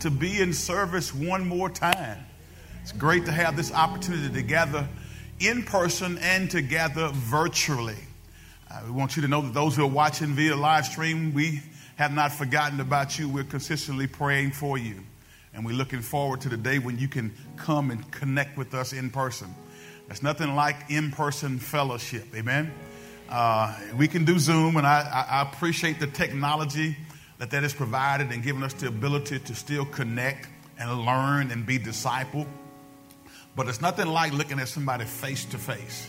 to be in service one more time. It's great to have this opportunity to gather in person and to gather virtually. Uh, we want you to know that those who are watching via live stream, we have not forgotten about you. We're consistently praying for you. And we're looking forward to the day when you can come and connect with us in person. There's nothing like in person fellowship. Amen. Uh, we can do Zoom, and I, I, appreciate the technology that that has provided and given us the ability to still connect and learn and be discipled. But it's nothing like looking at somebody face to face,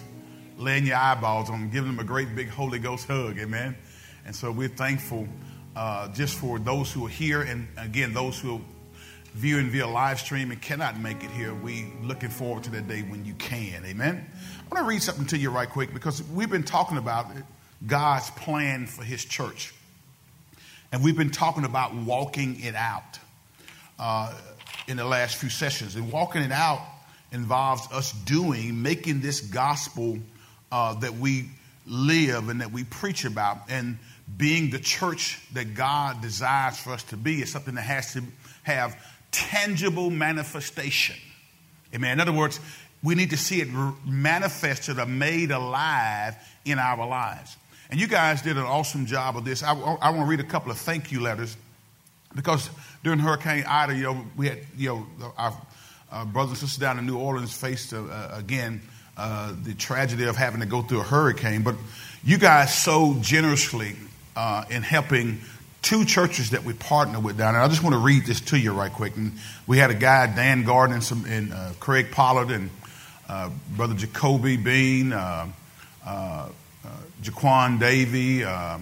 laying your eyeballs on them, giving them a great big Holy Ghost hug. Amen. And so we're thankful uh, just for those who are here, and again, those who are viewing via live stream and cannot make it here. We looking forward to that day when you can. Amen. I want to read something to you right quick because we've been talking about God's plan for His church, and we've been talking about walking it out uh, in the last few sessions. And walking it out involves us doing, making this gospel uh, that we live and that we preach about, and being the church that God desires for us to be is something that has to have tangible manifestation. Amen. In other words, we need to see it manifested or made alive in our lives. And you guys did an awesome job of this. I, I want to read a couple of thank you letters because during Hurricane Ida, you know, we had, you know, our, our brothers and sisters down in New Orleans faced, uh, again, uh, the tragedy of having to go through a hurricane. But you guys so generously uh, in helping two churches that we partner with down there. I just want to read this to you right quick. And we had a guy, Dan Gardner, and, some, and uh, Craig Pollard, and uh, Brother Jacoby Bean, uh, uh, uh Jaquan Davey, uh,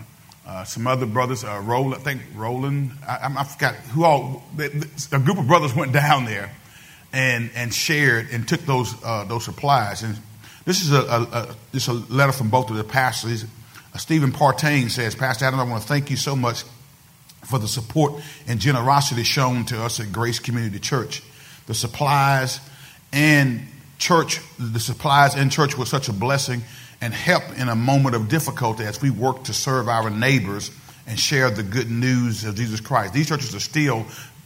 uh, some other brothers, uh, Roland, I think Roland, I, I forgot who all, a group of brothers went down there and, and shared and took those, those supplies. And this is a, a, a, this is a letter from both of the pastors. Stephen Partain says, Pastor Adam, I want to thank you so much for the support and generosity shown to us at Grace Community Church. The supplies and church, the supplies in church were such a blessing and help in a moment of difficulty as we work to serve our neighbors and share the good news of Jesus Christ. These churches are still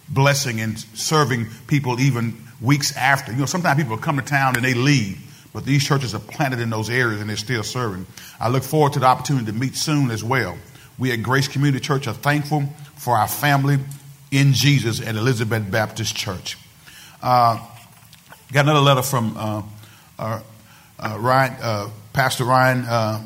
blessing and serving people even weeks after. You know, sometimes people come to town and they leave, but these churches are planted in those areas and they're still serving. I look forward to the opportunity to meet soon as well. We at Grace Community Church are thankful for our family in Jesus at Elizabeth Baptist Church. Uh, got another letter from uh, uh, uh Ryan, uh, Pastor Ryan uh,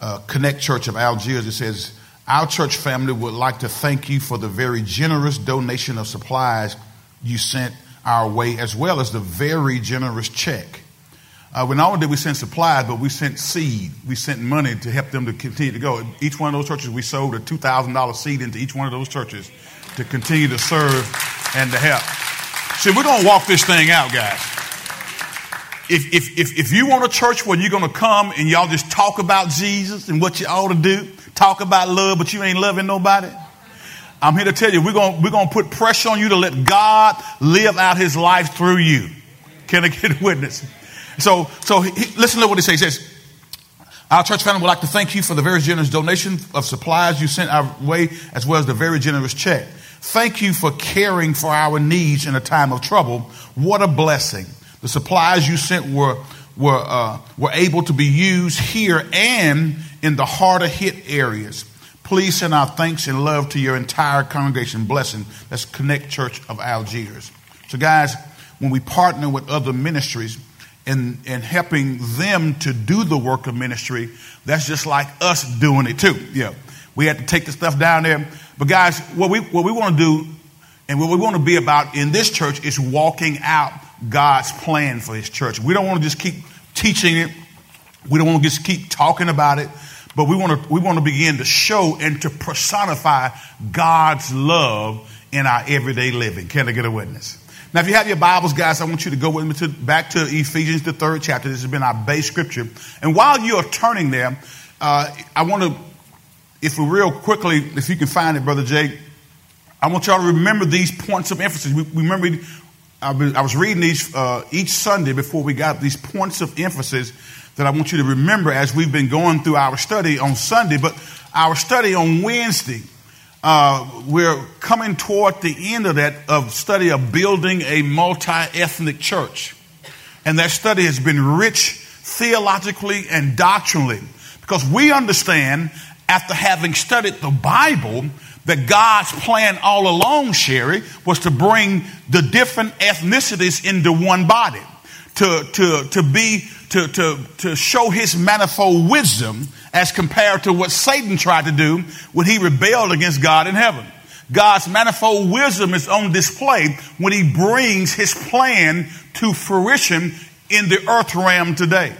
at Connect Church of Algiers. It says, Our church family would like to thank you for the very generous donation of supplies you sent our way, as well as the very generous check. Uh, we not only did we send supplies, but we sent seed. We sent money to help them to continue to go. Each one of those churches, we sold a $2,000 seed into each one of those churches to continue to serve and to help. See, we're going to walk this thing out, guys. If, if, if, if you want a church where you're going to come and y'all just talk about Jesus and what you ought to do, talk about love, but you ain't loving nobody, I'm here to tell you, we're going we're to put pressure on you to let God live out his life through you. Can I get a witness? So, so he, listen to what he says. He says, our church family would like to thank you for the very generous donation of supplies you sent our way, as well as the very generous check. Thank you for caring for our needs in a time of trouble. What a blessing. The supplies you sent were, were, uh, were able to be used here and in the harder hit areas. Please send our thanks and love to your entire congregation. Blessing. Let's connect Church of Algiers. So, guys, when we partner with other ministries, and, and helping them to do the work of ministry, that's just like us doing it too. Yeah. We had to take the stuff down there. But guys, what we, what we want to do and what we want to be about in this church is walking out God's plan for his church. We don't want to just keep teaching it. We don't want to just keep talking about it, but we want to, we want to begin to show and to personify God's love in our everyday living. Can I get a witness? Now, if you have your Bibles, guys, I want you to go with me to, back to Ephesians, the third chapter. This has been our base scripture. And while you're turning there, uh, I want to, if we real quickly, if you can find it, Brother Jake, I want y'all to remember these points of emphasis. We, we remember, I was reading these uh, each Sunday before we got these points of emphasis that I want you to remember as we've been going through our study on Sunday. But our study on Wednesday uh, we're coming toward the end of that of study of building a multi-ethnic church. And that study has been rich theologically and doctrinally because we understand after having studied the Bible that God's plan all along, Sherry, was to bring the different ethnicities into one body, to, to, to be, to, to, to show his manifold wisdom as compared to what Satan tried to do when he rebelled against God in heaven. God's manifold wisdom is on display when he brings his plan to fruition in the earth realm today.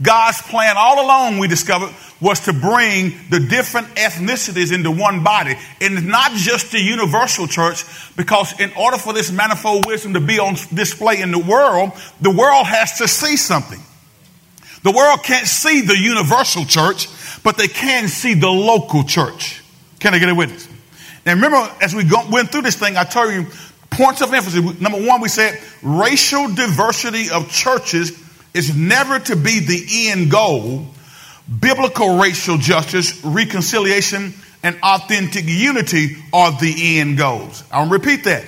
God's plan all along, we discovered, was to bring the different ethnicities into one body. And not just the universal church, because in order for this manifold wisdom to be on display in the world, the world has to see something. The world can't see the universal church, but they can see the local church. Can I get a witness? Now remember, as we go, went through this thing, I told you points of emphasis. Number one, we said racial diversity of churches is never to be the end goal. Biblical racial justice, reconciliation, and authentic unity are the end goals. I'll repeat that.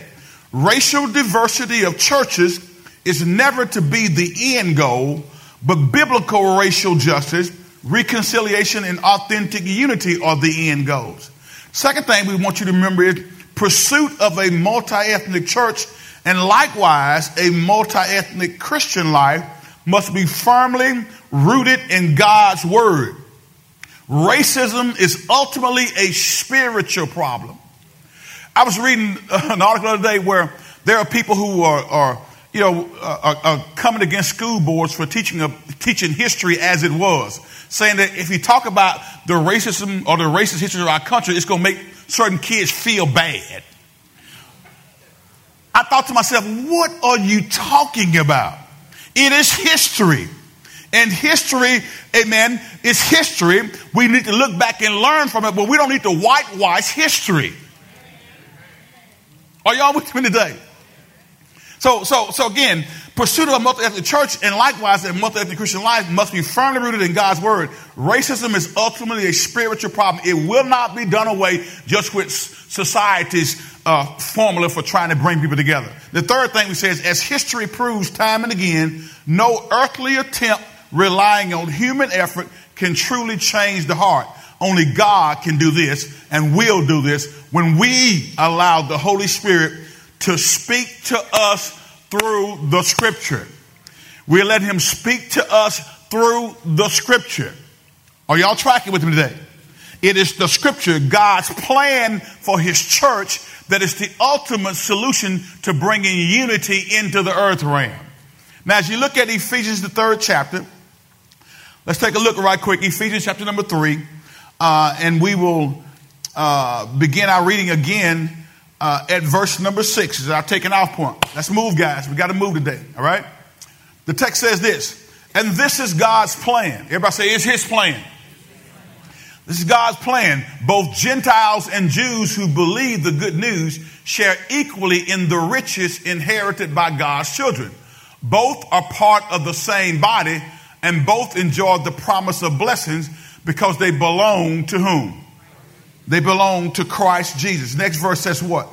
Racial diversity of churches is never to be the end goal, but biblical racial justice, reconciliation, and authentic unity are the end goals. Second thing we want you to remember is pursuit of a multi ethnic church and likewise a multi ethnic Christian life must be firmly rooted in God's word. Racism is ultimately a spiritual problem. I was reading uh, an article the other day where there are people who are, are you know, uh, are, are, coming against school boards for teaching, a, teaching history as it was, saying that if you talk about the racism or the racist history of our country, it's going to make certain kids feel bad. I thought to myself, what are you talking about? It is history. And history, amen, is history. We need to look back and learn from it, but we don't need to whitewash history. Are y'all with me today? So, so, so again, pursuit of a multi-ethnic church and likewise a multi-ethnic Christian life must be firmly rooted in God's word. Racism is ultimately a spiritual problem. It will not be done away just with society's uh, formula for trying to bring people together. The third thing we say is, as history proves time and again, no earthly attempt relying on human effort can truly change the heart. Only God can do this and will do this when we allow the Holy Spirit to speak to us through the scripture. We let him speak to us through the scripture. Are y'all tracking with me today? It is the scripture, God's plan for his church, that is the ultimate solution to bringing unity into the earth realm. Now, as you look at Ephesians, the third chapter, let's take a look right quick. Ephesians chapter number three, uh, and we will uh, begin our reading again uh, at verse number six. Is our taking off point. Let's move, guys. We got to move today. All right. The text says this, and this is God's plan. Everybody say it's His plan. This is God's plan. Both Gentiles and Jews who believe the good news share equally in the riches inherited by God's children. Both are part of the same body and both enjoy the promise of blessings because they belong to whom? They belong to Christ Jesus. Next verse says what?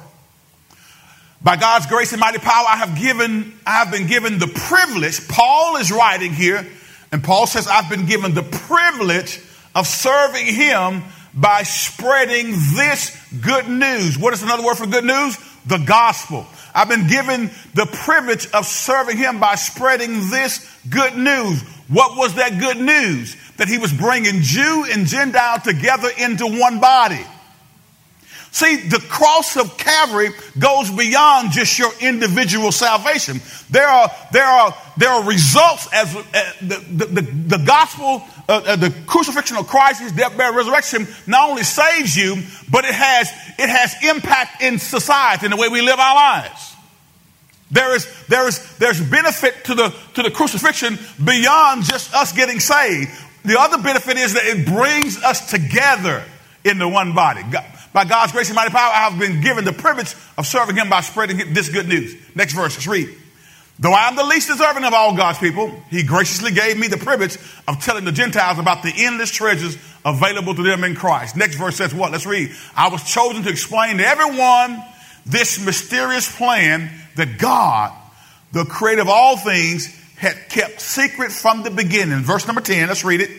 By God's grace and mighty power, I have given, I have been given the privilege. Paul is writing here, and Paul says, I've been given the privilege of serving Him by spreading this good news. What is another word for good news? The gospel. I've been given the privilege of serving Him by spreading this good news. What was that good news? That He was bringing Jew and Gentile together into one body. See, the cross of Calvary goes beyond just your individual salvation. There are, there are, there are results as uh, the, the, the, the, gospel, uh, uh, the crucifixion of Christ, his death, burial, resurrection, not only saves you, but it has, it has impact in society, in the way we live our lives. There is, there is, there's benefit to the, to the crucifixion beyond just us getting saved. The other benefit is that it brings us together into one body. God, by God's grace and mighty power, I have been given the privilege of serving him by spreading this good news. Next verse, let's read. Though I am the least deserving of all God's people, he graciously gave me the privilege of telling the Gentiles about the endless treasures available to them in Christ. Next verse says what? Let's read. I was chosen to explain to everyone this mysterious plan that God, the creator of all things, had kept secret from the beginning. Verse number 10, let's read it.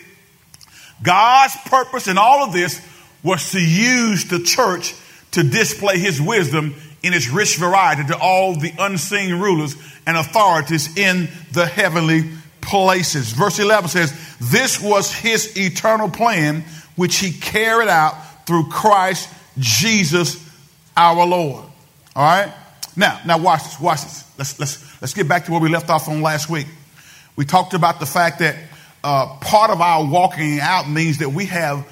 God's purpose in all of this was to use the church to display his wisdom in its rich variety to all the unseen rulers and authorities in the heavenly places. Verse 11 says, This was his eternal plan, which he carried out through Christ Jesus our Lord. All right? Now, now watch this, watch this. Let's, let's, let's get back to where we left off on last week. We talked about the fact that uh, part of our walking out means that we have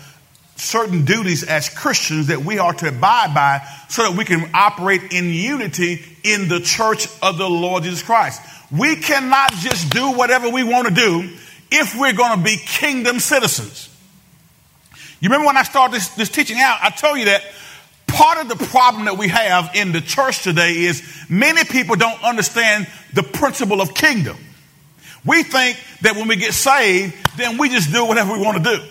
certain duties as Christians that we are to abide by so that we can operate in unity in the church of the Lord Jesus Christ. We cannot just do whatever we want to do if we're going to be kingdom citizens. You remember when I started this, this teaching out, I told you that part of the problem that we have in the church today is many people don't understand the principle of kingdom. We think that when we get saved, then we just do whatever we want to do.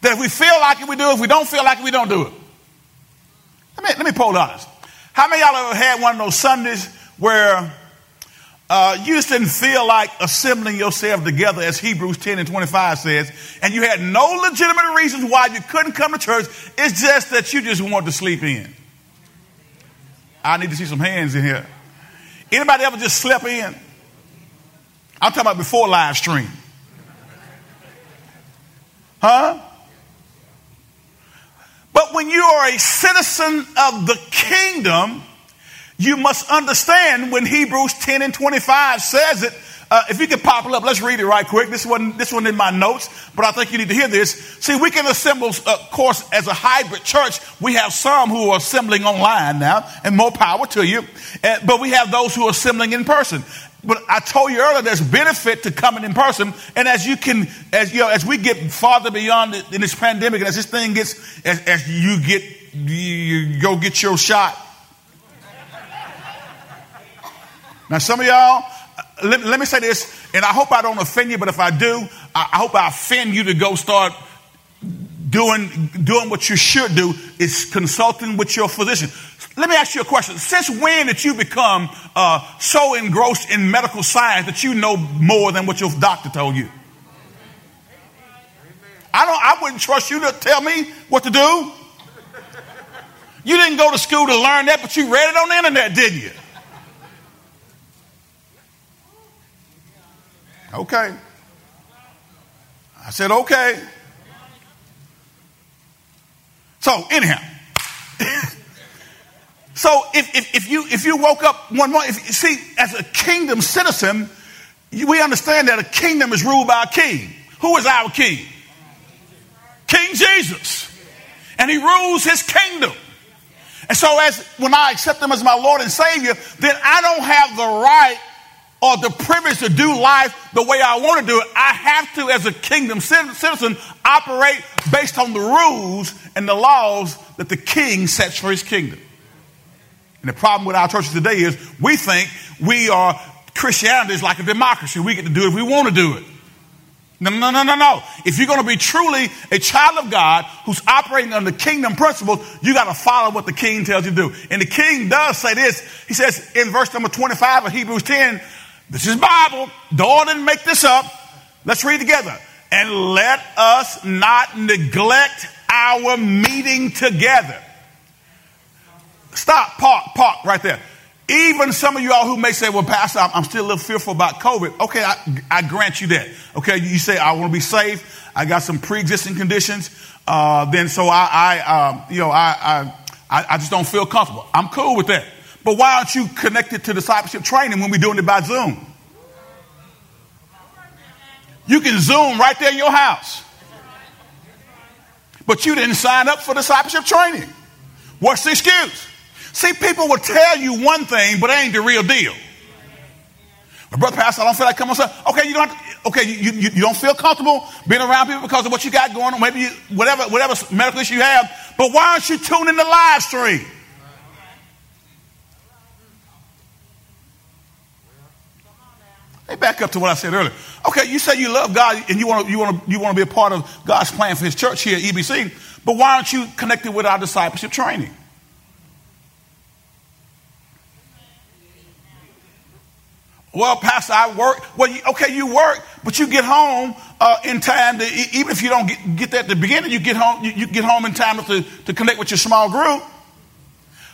That if we feel like it, we do. If we don't feel like it, we don't do it. Let me, let me poll honest. How many y'all ever had one of those Sundays where uh, you just didn't feel like assembling yourself together, as Hebrews 10 and 25 says, and you had no legitimate reasons why you couldn't come to church. It's just that you just wanted to sleep in. I need to see some hands in here. Anybody ever just slept in? I'm talking about before live stream. Huh? But when you are a citizen of the kingdom, you must understand when Hebrews 10 and 25 says it. Uh, if you could pop it up, let's read it right quick. This one, this one in my notes, but I think you need to hear this. See, we can assemble, of uh, course, as a hybrid church. We have some who are assembling online now, and more power to you. Uh, but we have those who are assembling in person. But I told you earlier, there's benefit to coming in person. And as you can, as you know, as we get farther beyond it in this pandemic, and as this thing gets, as, as you get, you, go get your shot. Now, some of y'all, let, let, me say this, and I hope I don't offend you, but if I do, I, I hope I offend you to go start doing, doing what you should do is consulting with your physician. Let me ask you a question. Since when did you become uh, so engrossed in medical science that you know more than what your doctor told you? I don't. I wouldn't trust you to tell me what to do. You didn't go to school to learn that, but you read it on the internet, didn't you? Okay. I said okay. So anyhow. So if, if, if, you, if you woke up one morning, if, you see, as a kingdom citizen, we understand that a kingdom is ruled by a king. Who is our king? King Jesus. And he rules his kingdom. And so as when I accept him as my Lord and Savior, then I don't have the right or the privilege to do life the way I want to do it. I have to, as a kingdom citizen, operate based on the rules and the laws that the king sets for his kingdom. And the problem with our churches today is we think we are, Christianity is like a democracy. We get to do it if we want to do it. No, no, no, no, no. If you're going to be truly a child of God who's operating under kingdom principles, you got to follow what the king tells you to do. And the king does say this. He says in verse number 25 of Hebrews 10, this is Bible. Dora didn't make this up. Let's read together. And let us not neglect our meeting together Stop, park, park right there. Even some of you all who may say, well, Pastor, I'm, still a little fearful about COVID. Okay, I, I grant you that. Okay, you say, I want to be safe. I got some pre-existing conditions. Uh, then so I, I um, you know, I, I, I just don't feel comfortable. I'm cool with that. But why aren't you connected to discipleship training when we're doing it by Zoom? You can Zoom right there in your house. But you didn't sign up for discipleship training. What's the excuse? See, people will tell you one thing, but it ain't the real deal. My brother pastor, I don't feel like coming on. Okay, you don't. To, okay, you, you, you, don't feel comfortable being around people because of what you got going on. Maybe you, whatever whatever medical issue you have. But why aren't you tuning the live stream? Hey, back up to what I said earlier. Okay, you say you love God and you want to you want to you want to be a part of God's plan for His church here at EBC, but why aren't you connected with our discipleship training? Well, Pastor, I work. Well, you, okay, you work, but you get home uh, in time to, even if you don't get, get that at the beginning, you get home, you, you get home in time to, to connect with your small group.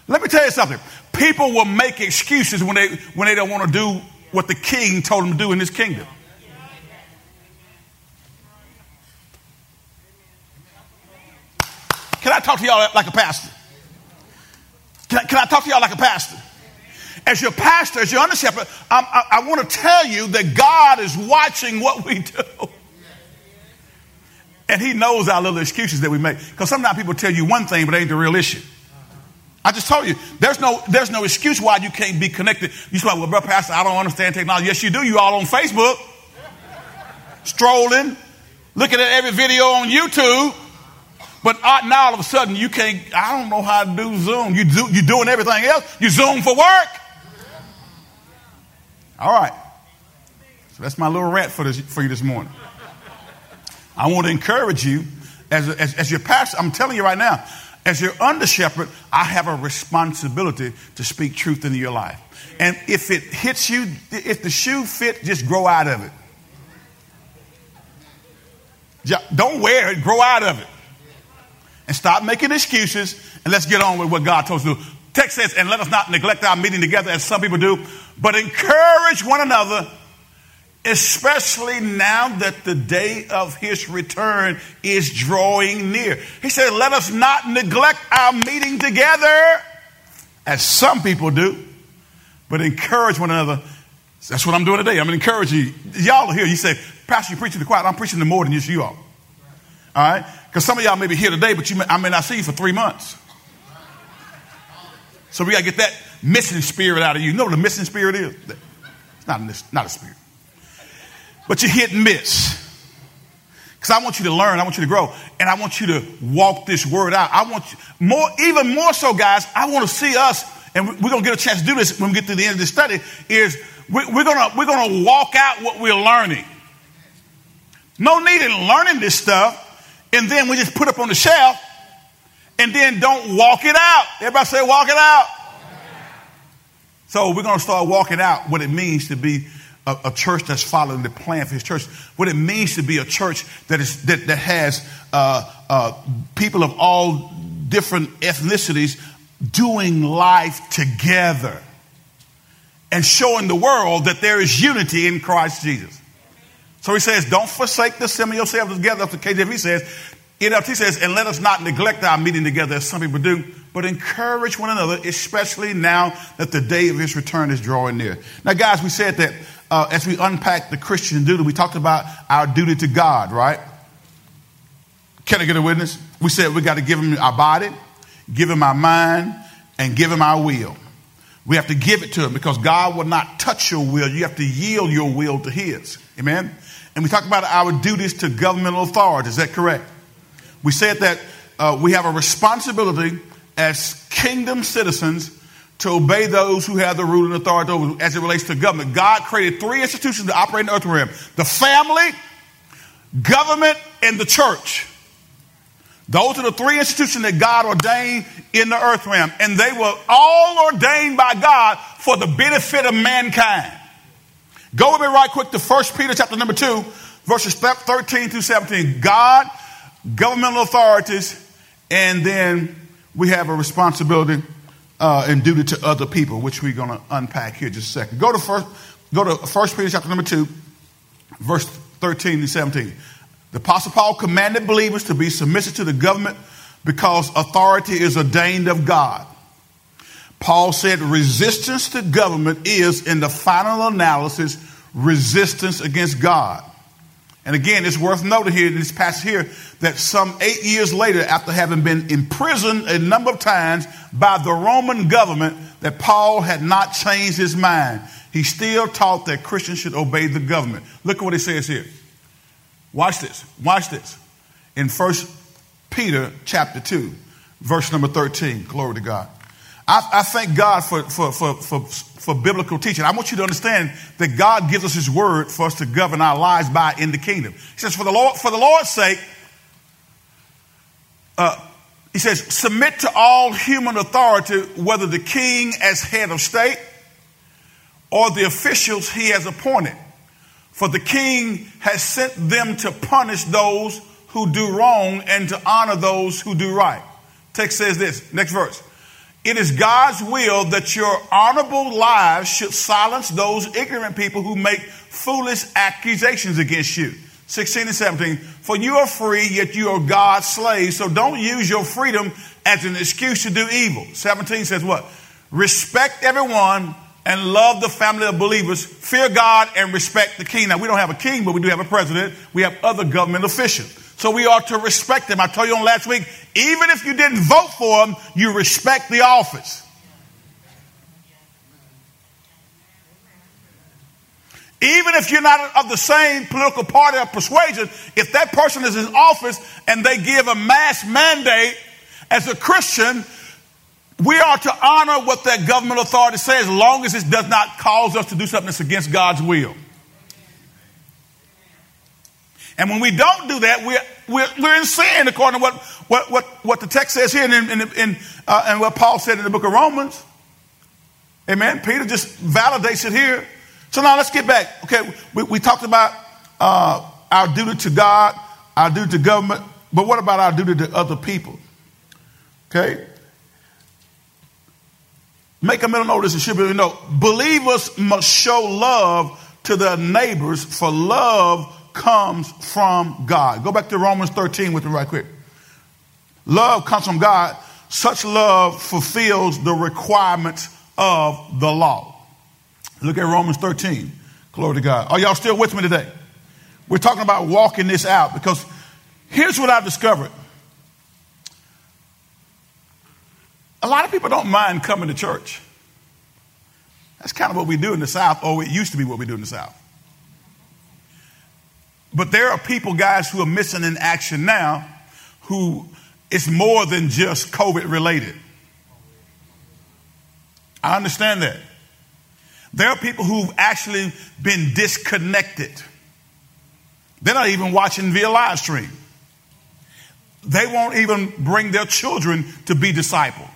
Let me tell you something. People will make excuses when they, when they don't want to do what the king told them to do in his kingdom. Can I talk to y'all like a pastor? Can I, can I talk to y'all like a pastor? As your pastor, as your under shepherd, I, I want to tell you that God is watching what we do. And he knows our little excuses that we make. Because sometimes people tell you one thing, but it ain't the real issue. I just told you, there's no, there's no excuse why you can't be connected. You say, well, brother pastor, I don't understand technology. Yes, you do. You all on Facebook, strolling, looking at every video on YouTube. But now all of a sudden you can't, I don't know how to do Zoom. You do, you're doing everything else. You Zoom for work. All right. So that's my little rant for, this, for you this morning. I want to encourage you as, as, as your pastor. I'm telling you right now, as your under shepherd, I have a responsibility to speak truth into your life. And if it hits you, if the shoe fit, just grow out of it. Don't wear it, grow out of it. And stop making excuses and let's get on with what God told us to do. Text says, and let us not neglect our meeting together as some people do, but encourage one another especially now that the day of his return is drawing near. He said, Let us not neglect our meeting together, as some people do, but encourage one another. That's what I'm doing today. I'm encouraging you. Y'all are here. You say, Pastor, you're preaching the quiet. I'm preaching the more than just you all. All right? Because some of y'all may be here today, but may, I may not see you for three months. So we got to get that missing spirit out of you. You know what a missing spirit is? It's not a, not a spirit but you hit and miss. Because I want you to learn, I want you to grow, and I want you to walk this word out. I want you, more, even more so, guys. I want to see us, and we're going to get a chance to do this when we get to the end of the study. Is we're going to we're going to walk out what we're learning. No need in learning this stuff, and then we just put up on the shelf, and then don't walk it out. Everybody say, walk it out. So we're going to start walking out what it means to be a, a, church that's following the plan for his church, what it means to be a church that is that, that has uh, uh, people of all different ethnicities doing life together and showing the world that there is unity in Christ Jesus. So he says, don't forsake the assembly yourselves together. That's what KJV says. NLT says, and let us not neglect our meeting together as some people do, but encourage one another, especially now that the day of his return is drawing near. Now, guys, we said that uh, as we unpack the Christian duty, we talked about our duty to God, right? Can I get a witness? We said we got to give him our body, give him our mind, and give him our will. We have to give it to him because God will not touch your will. You have to yield your will to his. Amen? And we talked about our duties to governmental authority. Is that correct? We said that uh, we have a responsibility as kingdom citizens to obey those who have the rule and authority over as it relates to government. God created three institutions to operate in the earth realm the family, government, and the church. Those are the three institutions that God ordained in the earth realm, and they were all ordained by God for the benefit of mankind. Go with me right quick to 1 Peter chapter number 2, verses 13 through 17. God, governmental authorities, and then we have a responsibility uh, and duty to other people, which we're going to unpack here just a second. Go to first, go to First Peter chapter number two, verse thirteen to seventeen. The Apostle Paul commanded believers to be submissive to the government because authority is ordained of God. Paul said resistance to government is, in the final analysis, resistance against God. And again, it's worth noting here in this passage here that some eight years later, after having been imprisoned a number of times by the Roman government, that Paul had not changed his mind. He still taught that Christians should obey the government. Look at what he says here. Watch this. Watch this. In First Peter chapter 2, verse number 13. Glory to God. I, I thank God for, for, for, for, for biblical teaching. I want you to understand that God gives us His word for us to govern our lives by in the kingdom. He says, for the, Lord, for the Lord's sake, uh, he says, submit to all human authority, whether the king as head of state or the officials he has appointed. For the king has sent them to punish those who do wrong and to honor those who do right. Text says this, next verse. It is God's will that your honorable lives should silence those ignorant people who make foolish accusations against you. 16 and 17. For you are free, yet you are God's slave. So don't use your freedom as an excuse to do evil. 17 says what? Respect everyone and love the family of believers. Fear God and respect the king. Now, we don't have a king, but we do have a president. We have other government officials. So we ought to respect them. I told you on last week, even if you didn't vote for them, you respect the office. Even if you're not of the same political party or persuasion, if that person is in office and they give a mass mandate as a Christian, we are to honor what that government authority says as long as it does not cause us to do something that's against God's will. And when we don't do that, we're, we're, we're in sin, according to what, what, what, what the text says here and, in, in, uh, and what Paul said in the book of Romans. Amen. Peter just validates it here. So now let's get back. Okay, we, we talked about uh, our duty to God, our duty to government, but what about our duty to other people? Okay? Make a mental note this and should be you know. Believers must show love to their neighbors, for love comes from God. Go back to Romans 13 with me right quick. Love comes from God. Such love fulfills the requirements of the law. Look at Romans 13. Glory to God. Are y'all still with me today? We're talking about walking this out because here's what I've discovered. A lot of people don't mind coming to church. That's kind of what we do in the South, or it used to be what we do in the South. But there are people, guys, who are missing in action now who it's more than just COVID related. I understand that. There are people who've actually been disconnected. They're not even watching via live stream. They won't even bring their children to be discipled.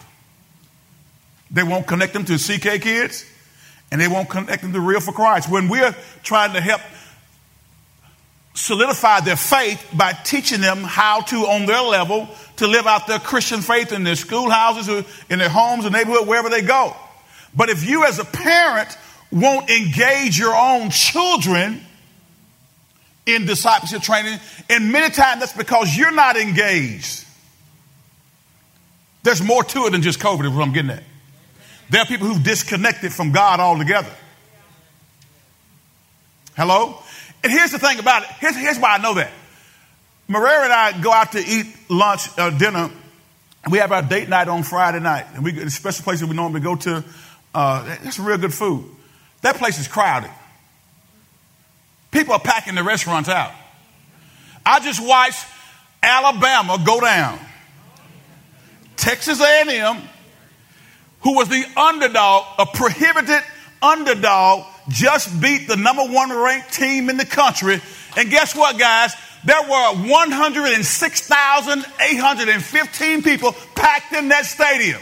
They won't connect them to CK kids and they won't connect them to Real for Christ. When we're trying to help solidify their faith by teaching them how to, on their level, to live out their Christian faith in their schoolhouses or in their homes or neighborhood, wherever they go. But if you as a parent won't engage your own children in discipleship training. And many times that's because you're not engaged. There's more to it than just COVID, is what I'm getting at. There are people who've disconnected from God altogether. Hello? And here's the thing about it. Here's, here's why I know that. Maria and I go out to eat lunch, uh, dinner. And we have our date night on Friday night. And we, a special place that we normally go to. Uh, it's real good food. That place is crowded. People are packing the restaurants out. I just watched Alabama go down. Texas A&M, who was the underdog, a prohibited underdog, just beat the number one ranked team in the country. And guess what, guys? There were 106,815 people packed in that stadium.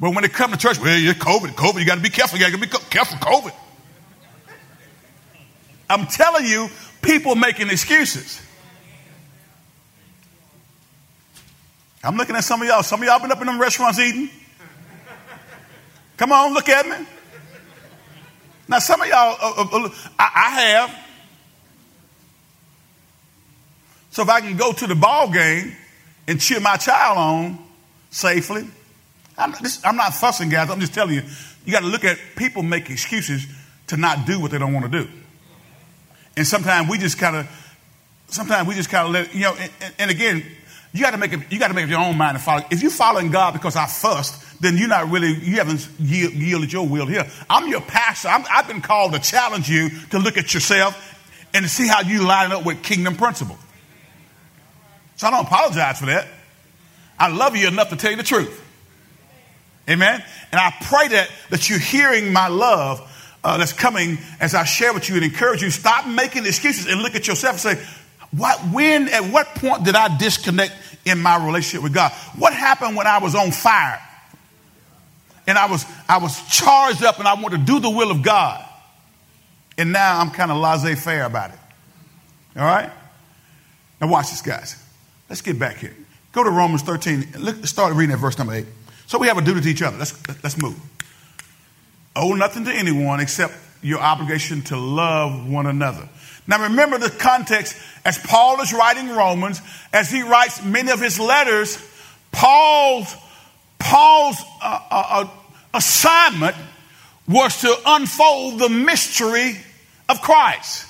But when they come to church, well, you're COVID, COVID, you got to be careful. You got to be careful, COVID. I'm telling you, people making excuses. I'm looking at some of y'all. Some of y'all been up in them restaurants eating. Come on, look at me. Now, some of y'all, uh, uh, uh I, I have. So if I can go to the ball game and cheer my child on safely, I'm, this, I'm not fussing, guys. I'm just telling you, you got to look at people make excuses to not do what they don't want to do. And sometimes we just kind of, sometimes we just kind of let, you know, and, and again, you got to make it, you got to make up your own mind and follow. If you're following God because I fussed, then you're not really, you haven't yielded your will here. I'm your pastor. i have been called to challenge you to look at yourself and to see how you line up with kingdom principle. So I don't apologize for that. I love you enough to tell you the truth. Amen. And I pray that, that you're hearing my love uh, that's coming as I share with you and encourage you. Stop making excuses and look at yourself and say, what, when, at what point did I disconnect in my relationship with God? What happened when I was on fire? And I was, I was charged up and I wanted to do the will of God. And now I'm kind of laissez faire about it. All right? Now watch this, guys. Let's get back here. Go to Romans 13. Let's start reading at verse number 8. So we have a duty to each other. Let's, let's move. Owe nothing to anyone except your obligation to love one another. Now remember the context as Paul is writing Romans, as he writes many of his letters, Paul's, Paul's uh, uh, uh assignment was to unfold the mystery of Christ.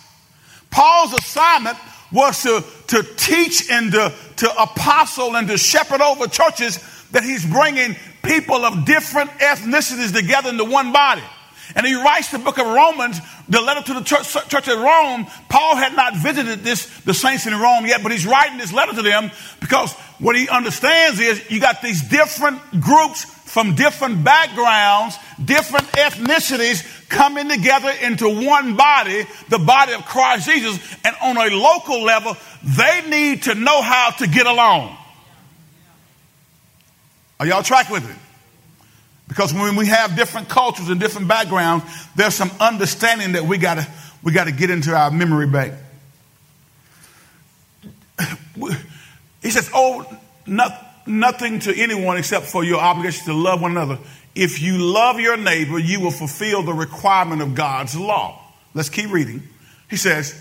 Paul's assignment was to, to teach and to, to apostle and to shepherd over churches that he's bringing people of different ethnicities together into one body. And he writes the book of Romans, the letter to the church, church at Rome. Paul had not visited this, the saints in Rome yet, but he's writing this letter to them because what he understands is you got these different groups from different backgrounds, different ethnicities coming together into one body, the body of Christ Jesus. And on a local level, they need to know how to get along. Are y'all track with it? Because when we have different cultures and different backgrounds, there's some understanding that we gotta we gotta get into our memory bank. He says, "Oh, not, nothing to anyone except for your obligation to love one another. If you love your neighbor, you will fulfill the requirement of God's law." Let's keep reading. He says,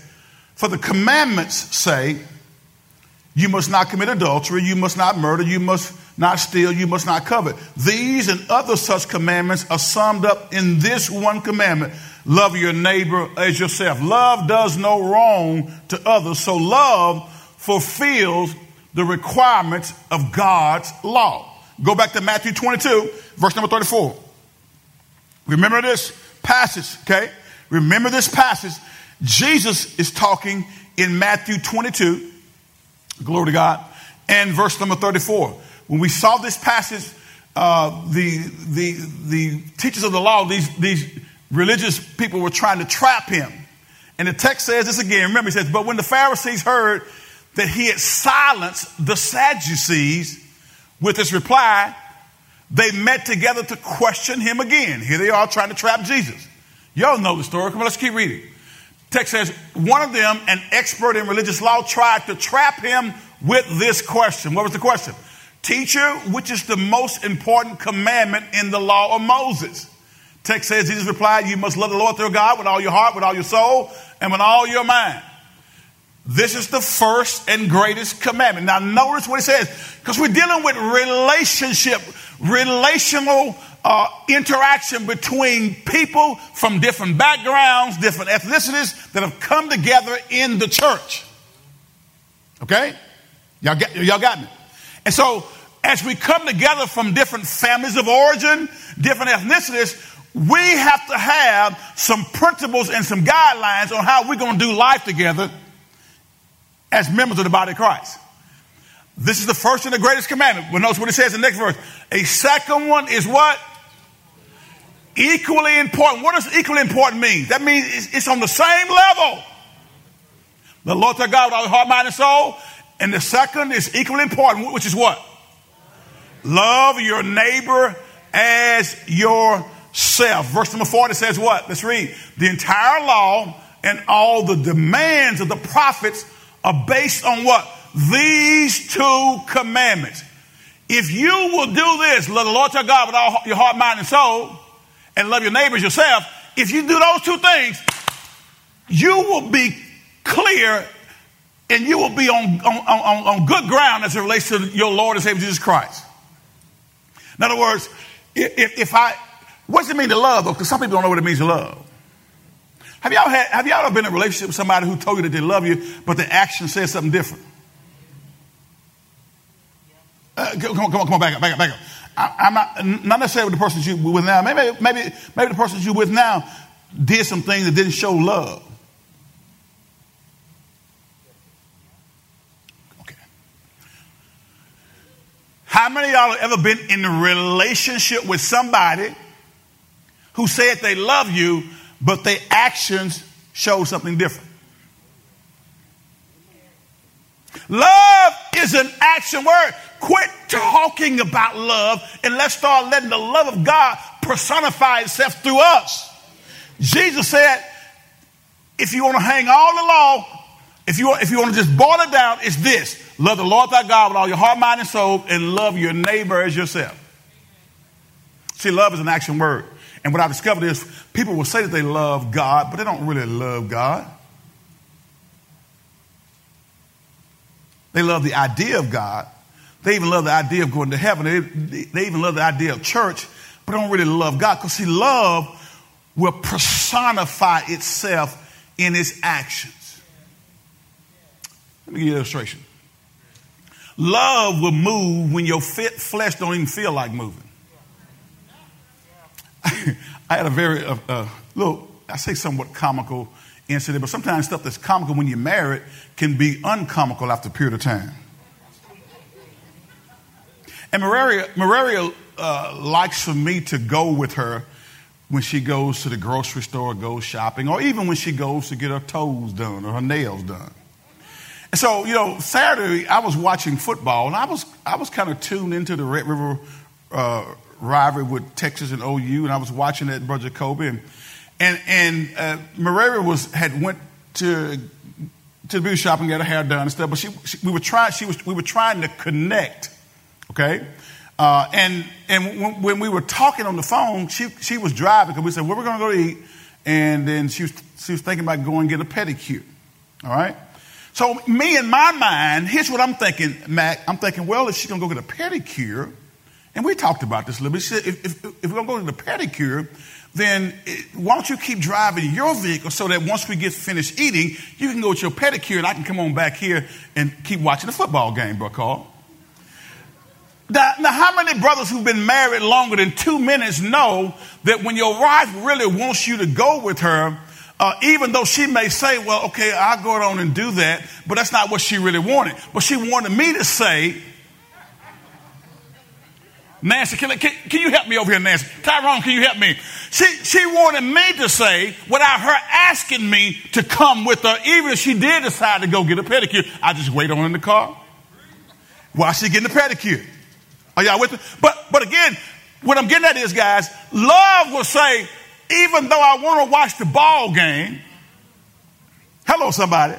"For the commandments say, you must not commit adultery, you must not murder, you must not steal, you must not covet. These and other such commandments are summed up in this one commandment love your neighbor as yourself. Love does no wrong to others, so love fulfills the requirements of God's law. Go back to Matthew 22, verse number 34. Remember this passage, okay? Remember this passage. Jesus is talking in Matthew 22, glory to God, and verse number 34. When we saw this passage, uh, the, the, the teachers of the law, these, these religious people were trying to trap him. And the text says this again. Remember, he says, But when the Pharisees heard that he had silenced the Sadducees with his reply, they met together to question him again. Here they are trying to trap Jesus. Y'all know the story. Come on, let's keep reading. Text says, one of them, an expert in religious law, tried to trap him with this question. What was the question? Teacher, which is the most important commandment in the law of Moses? Text says, Jesus replied, You must love the Lord your God with all your heart, with all your soul, and with all your mind. This is the first and greatest commandment. Now, notice what it says, because we're dealing with relationship, relational uh, interaction between people from different backgrounds, different ethnicities that have come together in the church. Okay? Y'all, get, y'all got me? And so, as we come together from different families of origin, different ethnicities, we have to have some principles and some guidelines on how we're going to do life together as members of the body of Christ. This is the first and the greatest commandment. Notice what it says in the next verse. A second one is what? Equally important. What does equally important mean? That means it's, on the same level. The Lord thy God with all heart, mind, and soul. And the second is equally important, which is what? Love your neighbor as yourself. Verse number 40 says what? Let's read. The entire law and all the demands of the prophets are based on what? These two commandments. If you will do this, love the Lord your God with all your heart, mind, and soul, and love your neighbors yourself, if you do those two things, you will be clear and you will be on, on, on, on good ground as it relates to your Lord and Savior Jesus Christ. In other words, if, if I, what does it mean to love? Because some people don't know what it means to love. Have y'all had, have y'all ever been in a relationship with somebody who told you that they love you, but the action says something different? Uh, come on, come on, come on, back up, back up, back up. I, am not, not necessarily with the person you with now. Maybe, maybe, maybe the person you with now did some things that didn't show love. Many of y'all have ever been in a relationship with somebody who said they love you, but their actions show something different? Love is an action word. Quit talking about love and let's start letting the love of God personify itself through us. Jesus said, if you want to hang all the law, if you, if you want to just boil it down, it's this love the Lord thy God with all your heart, mind, and soul, and love your neighbor as yourself. See, love is an action word. And what I discovered is people will say that they love God, but they don't really love God. They love the idea of God. They even love the idea of going to heaven. They, they even love the idea of church, but don't really love God. Because, see, love will personify itself in its actions. Let me give you an illustration. Love will move when your fit flesh don't even feel like moving. I had a very uh, uh, little, I say somewhat comical incident, but sometimes stuff that's comical when you're married can be uncomical after a period of time. And Mararia, Mararia uh, likes for me to go with her when she goes to the grocery store, goes shopping, or even when she goes to get her toes done or her nails done. And so, you know, Saturday I was watching football, and I was I was kind of tuned into the Red River uh, rivalry with Texas and OU, and I was watching that Brother Kobe, and and and uh, Maria was had went to to the beauty shop and get her hair done and stuff, but she, she we were trying she was we were trying to connect, okay. Uh, and and when, when, we were talking on the phone, she she was driving because we said, "Where we're going to go to eat," and then she was she was thinking about going get a pedicure. All right. So me in my mind, here's what I'm thinking, Mac. I'm thinking, well, if she's going to go get a pedicure, and we talked about this a little bit. She said, if, if, if we're going to go get a pedicure, then it, why don't you keep driving your vehicle so that once we get finished eating, you can go with your pedicure and I can come on back here and keep watching the football game, bro, Carl. Now, now, how many brothers who've been married longer than two minutes know that when your wife really wants you to go with her, uh, even though she may say, well, okay, I'll go on and do that, but that's not what she really wanted. But she wanted me to say, Nancy, can, can, can, you help me over here, Nancy? Tyrone, can you help me? She, she wanted me to say, without her asking me to come with her, even if she did decide to go get a pedicure, I just wait on in the car while she getting the pedicure. Are y'all with me? But, but again, what I'm getting at is, guys, love will say, even though I want to watch the ball game, hello, somebody.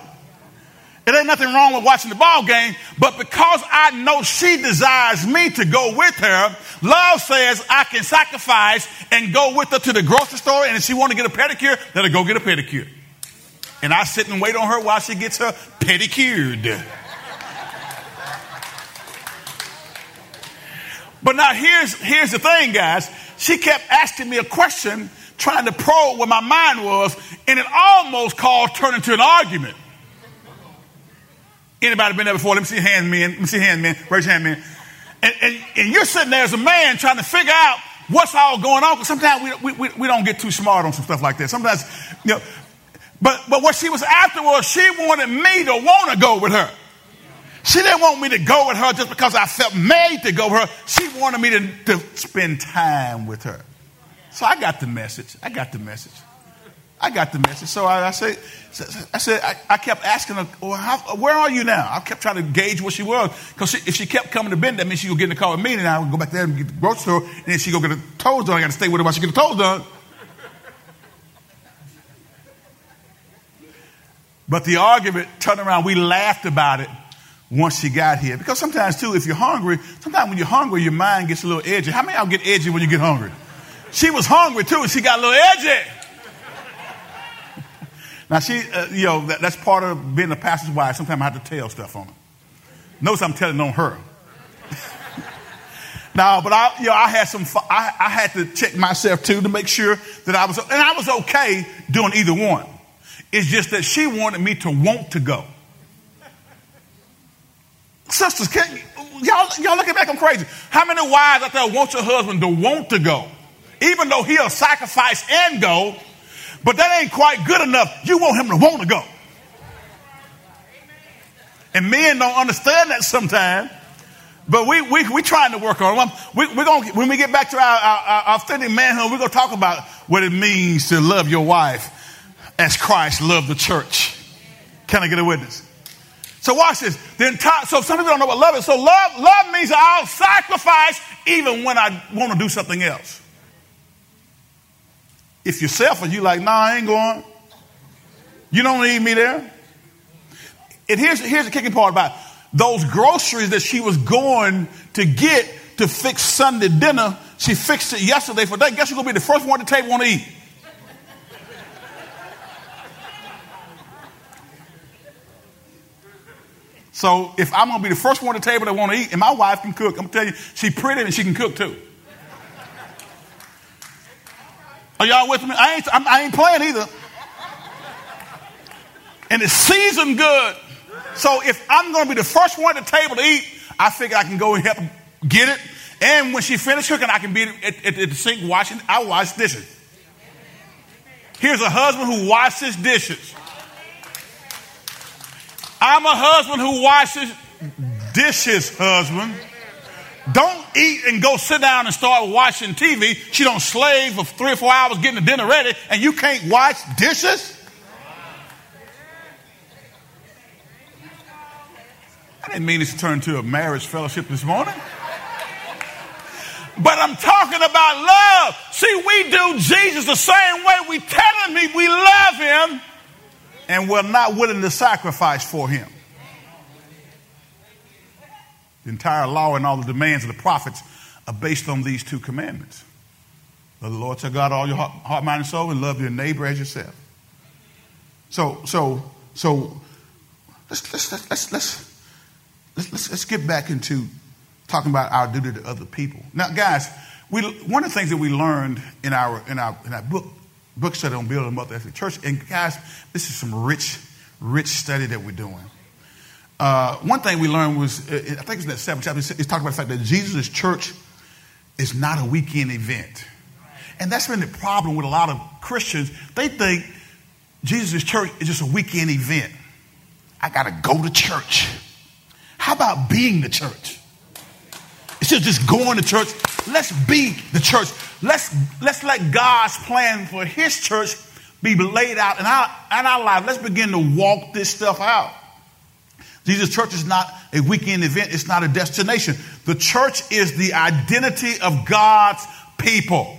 It ain't nothing wrong with watching the ball game, but because I know she desires me to go with her, love says I can sacrifice and go with her to the grocery store, and if she want to get a pedicure, let her go get a pedicure. And I sit and wait on her while she gets her pedicured. But now here's, here's the thing, guys. She kept asking me a question, trying to probe where my mind was, and it almost called turn into an argument. Anybody been there before? Let me see your hand, man. Let me see your hand, man. Raise your hand, man. And, and, and you're sitting there as a man trying to figure out what's all going on. Because sometimes we, we, we don't get too smart on some stuff like that. Sometimes, you know, but, but what she was after was she wanted me to want to go with her. She didn't want me to go with her just because I felt made to go with her. She wanted me to, to spend time with her. So I got the message. I got the message. I got the message. So I, I said, I said, I, I kept asking her, well, how, where are you now? I kept trying to gauge where she was. Because if she kept coming to Bend, that means she would get in the car with me, and I would go back there and get the grocery store, and then she go get her toes done. I got to stay with her while she get the toes done. But the argument turned around. We laughed about it once she got here. Because sometimes, too, if you're hungry, sometimes when you're hungry, your mind gets a little edgy. How many of y'all get edgy when you get hungry? She was hungry, too, and she got a little edgy. Now, she, uh, you know, that, that's part of being a pastor's wife. Sometimes I have to tell stuff on her. Notice I'm telling on her. now, but I, you know, I had some, I, I had to check myself too to make sure that I was, and I was okay doing either one. It's just that she wanted me to want to go. Sisters, can, y'all, y'all looking back, I'm crazy. How many wives out there want your husband to want to go? Even though he'll sacrifice and go, but that ain't quite good enough. You want him to want to go. And men don't understand that sometimes. But we, we, we trying to work on it. We, we're gonna, when we get back to our, our, our authentic manhood, we're going to talk about what it means to love your wife as Christ loved the church. Can I get a witness? So watch this. The entire, so some people don't know what love is. So love, love means I'll sacrifice even when I want to do something else. If you're selfish, you're like, nah, I ain't going. You don't need me there. And here's, here's the kicking part about it. those groceries that she was going to get to fix Sunday dinner. She fixed it yesterday for that. Guess who's gonna be the first one at the table want to eat? So if I'm gonna be the first one at the table that want to eat, and my wife can cook, I'm tell you, she's pretty and she can cook too. Are y'all with me? I ain't, I ain't playing either. And it's seasoned good. So if I'm going to be the first one at the table to eat, I figure I can go and help get it. And when she finished cooking, I can be at, at, at the sink washing. I wash dishes. Here's a husband who washes dishes. I'm a husband who washes dishes, husband. Don't eat and go sit down and start watching TV. She don't slave for three or four hours getting the dinner ready, and you can't wash dishes. I didn't mean this to turn to a marriage fellowship this morning. But I'm talking about love. See, we do Jesus the same way. We telling me we love him and we're not willing to sacrifice for him. The entire law and all the demands of the prophets are based on these two commandments. Love the Lord your God, all your heart, heart, mind, and soul, and love your neighbor as yourself. So, so, so let's let's let's let's let's, let's, let's, get back into talking about our duty to other people. Now, guys, we, one of the things that we learned in our in our in our book book study on building a multi ethnic church, and guys, this is some rich, rich study that we're doing. Uh, one thing we learned was, uh, I think it's in that seventh chapter, it's talking about the fact that Jesus' church is not a weekend event. And that's been the problem with a lot of Christians. They think Jesus' church is just a weekend event. I got to go to church. How about being the church? Instead of just going to church, let's be the church. Let's, let's let God's plan for his church be laid out in our, in our life. Let's begin to walk this stuff out. Jesus Church is not a weekend event, it's not a destination. The church is the identity of God's people.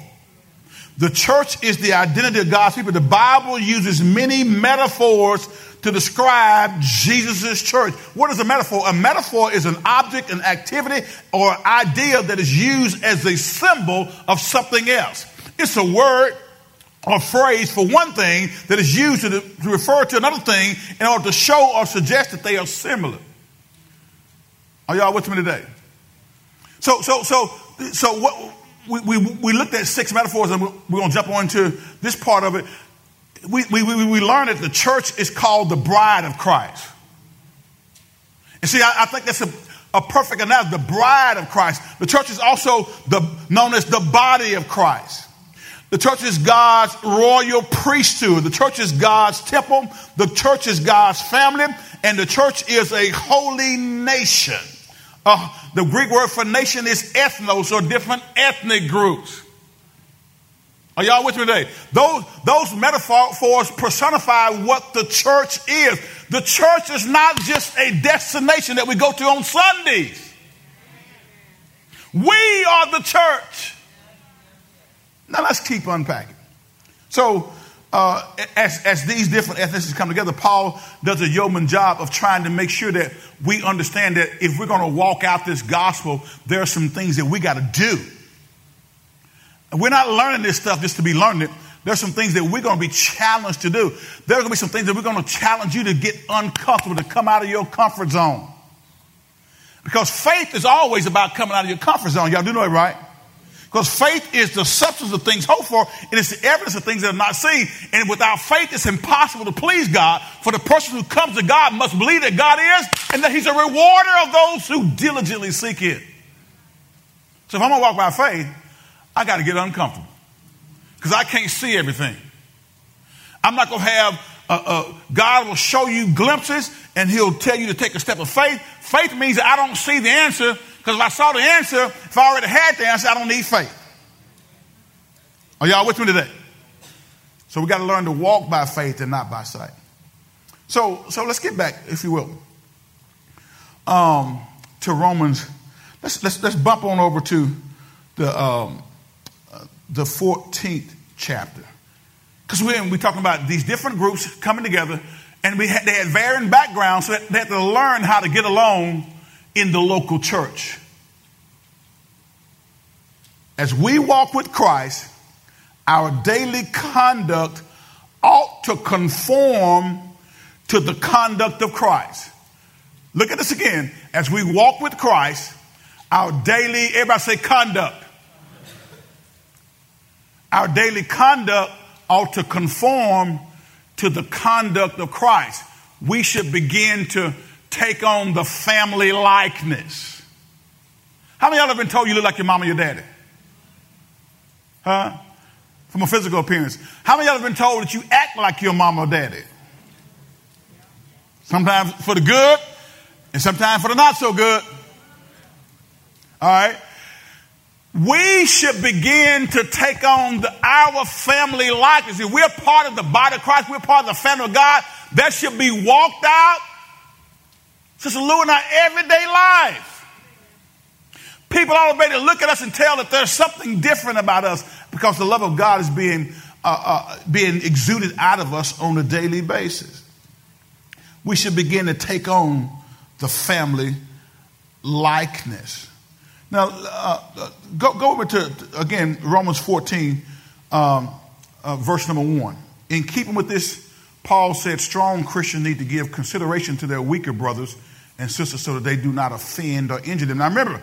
The church is the identity of God's people. The Bible uses many metaphors to describe Jesus' church. What is a metaphor? A metaphor is an object, an activity, or idea that is used as a symbol of something else. It's a word or phrase for one thing that is used to, to refer to another thing in order to show or suggest that they are similar. Are y'all with me today? So, so, so, so what we, we, we looked at six metaphors and we're going to jump on to this part of it. We, we, we, we learned that the church is called the bride of Christ. And see, I, I think that's a, a perfect analogy. The bride of Christ. The church is also the, known as the body of Christ. The church is God's royal priesthood. The church is God's temple. The church is God's family. And the church is a holy nation. Uh, the Greek word for nation is ethnos or different ethnic groups. Are y'all with me today? Those, those metaphors personify what the church is. The church is not just a destination that we go to on Sundays. We are the church. Now let's keep unpacking. So, uh, as, as these different ethnicities come together, Paul does a yeoman job of trying to make sure that we understand that if we're going to walk out this gospel, there are some things that we got to do. We're not learning this stuff just to be learning it. There's some things that we're going to be challenged to do. There's going to be some things that we're going to challenge you to get uncomfortable, to come out of your comfort zone. Because faith is always about coming out of your comfort zone. Y'all do know it, right? Because faith is the substance of things hoped for, and it's the evidence of things that are not seen. And without faith, it's impossible to please God. For the person who comes to God must believe that God is, and that He's a rewarder of those who diligently seek Him. So if I'm gonna walk by faith, I got to get uncomfortable because I can't see everything. I'm not gonna have uh, uh, God will show you glimpses, and He'll tell you to take a step of faith. Faith means that I don't see the answer Because if I saw the answer, if I already had the answer, I don't need faith. Are y'all with me today? So we got to learn to walk by faith and not by sight. So, so let's get back, if you will, um, to Romans. Let's, let's, let's bump on over to the, um, uh, the 14th chapter. Because we're, we're talking about these different groups coming together, and we had, they had varying backgrounds, so they had to learn how to get along in the local church. As we walk with Christ, our daily conduct ought to conform to the conduct of Christ. Look at this again. As we walk with Christ, our daily, everybody say conduct. Our daily conduct ought to conform to the conduct of Christ. We should begin to take on the family likeness. How many of y'all have been told you look like your mom or your daddy? Huh? From a physical appearance. How many of y'all have been told that you act like your mom or daddy? Sometimes for the good, and sometimes for the not so good. All right? We should begin to take on the, our family likeness. If we're part of the body of Christ, we're part of the family of God, that should be walked out. Sister Lou in our everyday life. People to look at us and tell that there's something different about us because the love of God is being, uh, uh, being exuded out of us on a daily basis we should begin to take on the family likeness. Now, uh, uh go, go over to, again, Romans 14, um, uh, verse number one. In keeping with this, Paul said strong Christians need to give consideration to their weaker brothers and sisters so that they do not offend or injure them. Now, remember,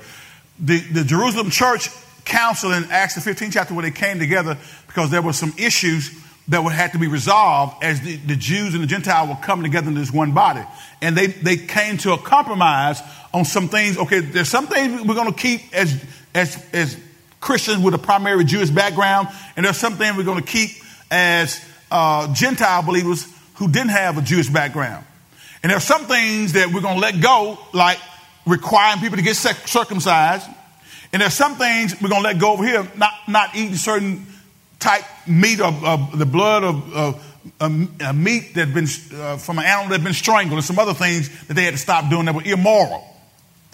the, the Jerusalem church council in Acts the 15th chapter where they came together because there were some issues that would have to be resolved as the, the Jews and the Gentiles were coming together in this one body. And they, they came to a compromise on some things. Okay, there's some things we're going to keep as, as, as Christians with a primary Jewish background, and there's some things we're going to keep as uh, Gentile believers who didn't have a Jewish background. And there's some things that we're going to let go, like requiring people to get circumcised. And there's some things we're going to let go over here, not, not eating certain type meat of, the blood of, of a meat that been uh, from an animal that had been strangled and some other things that they had to stop doing that were immoral.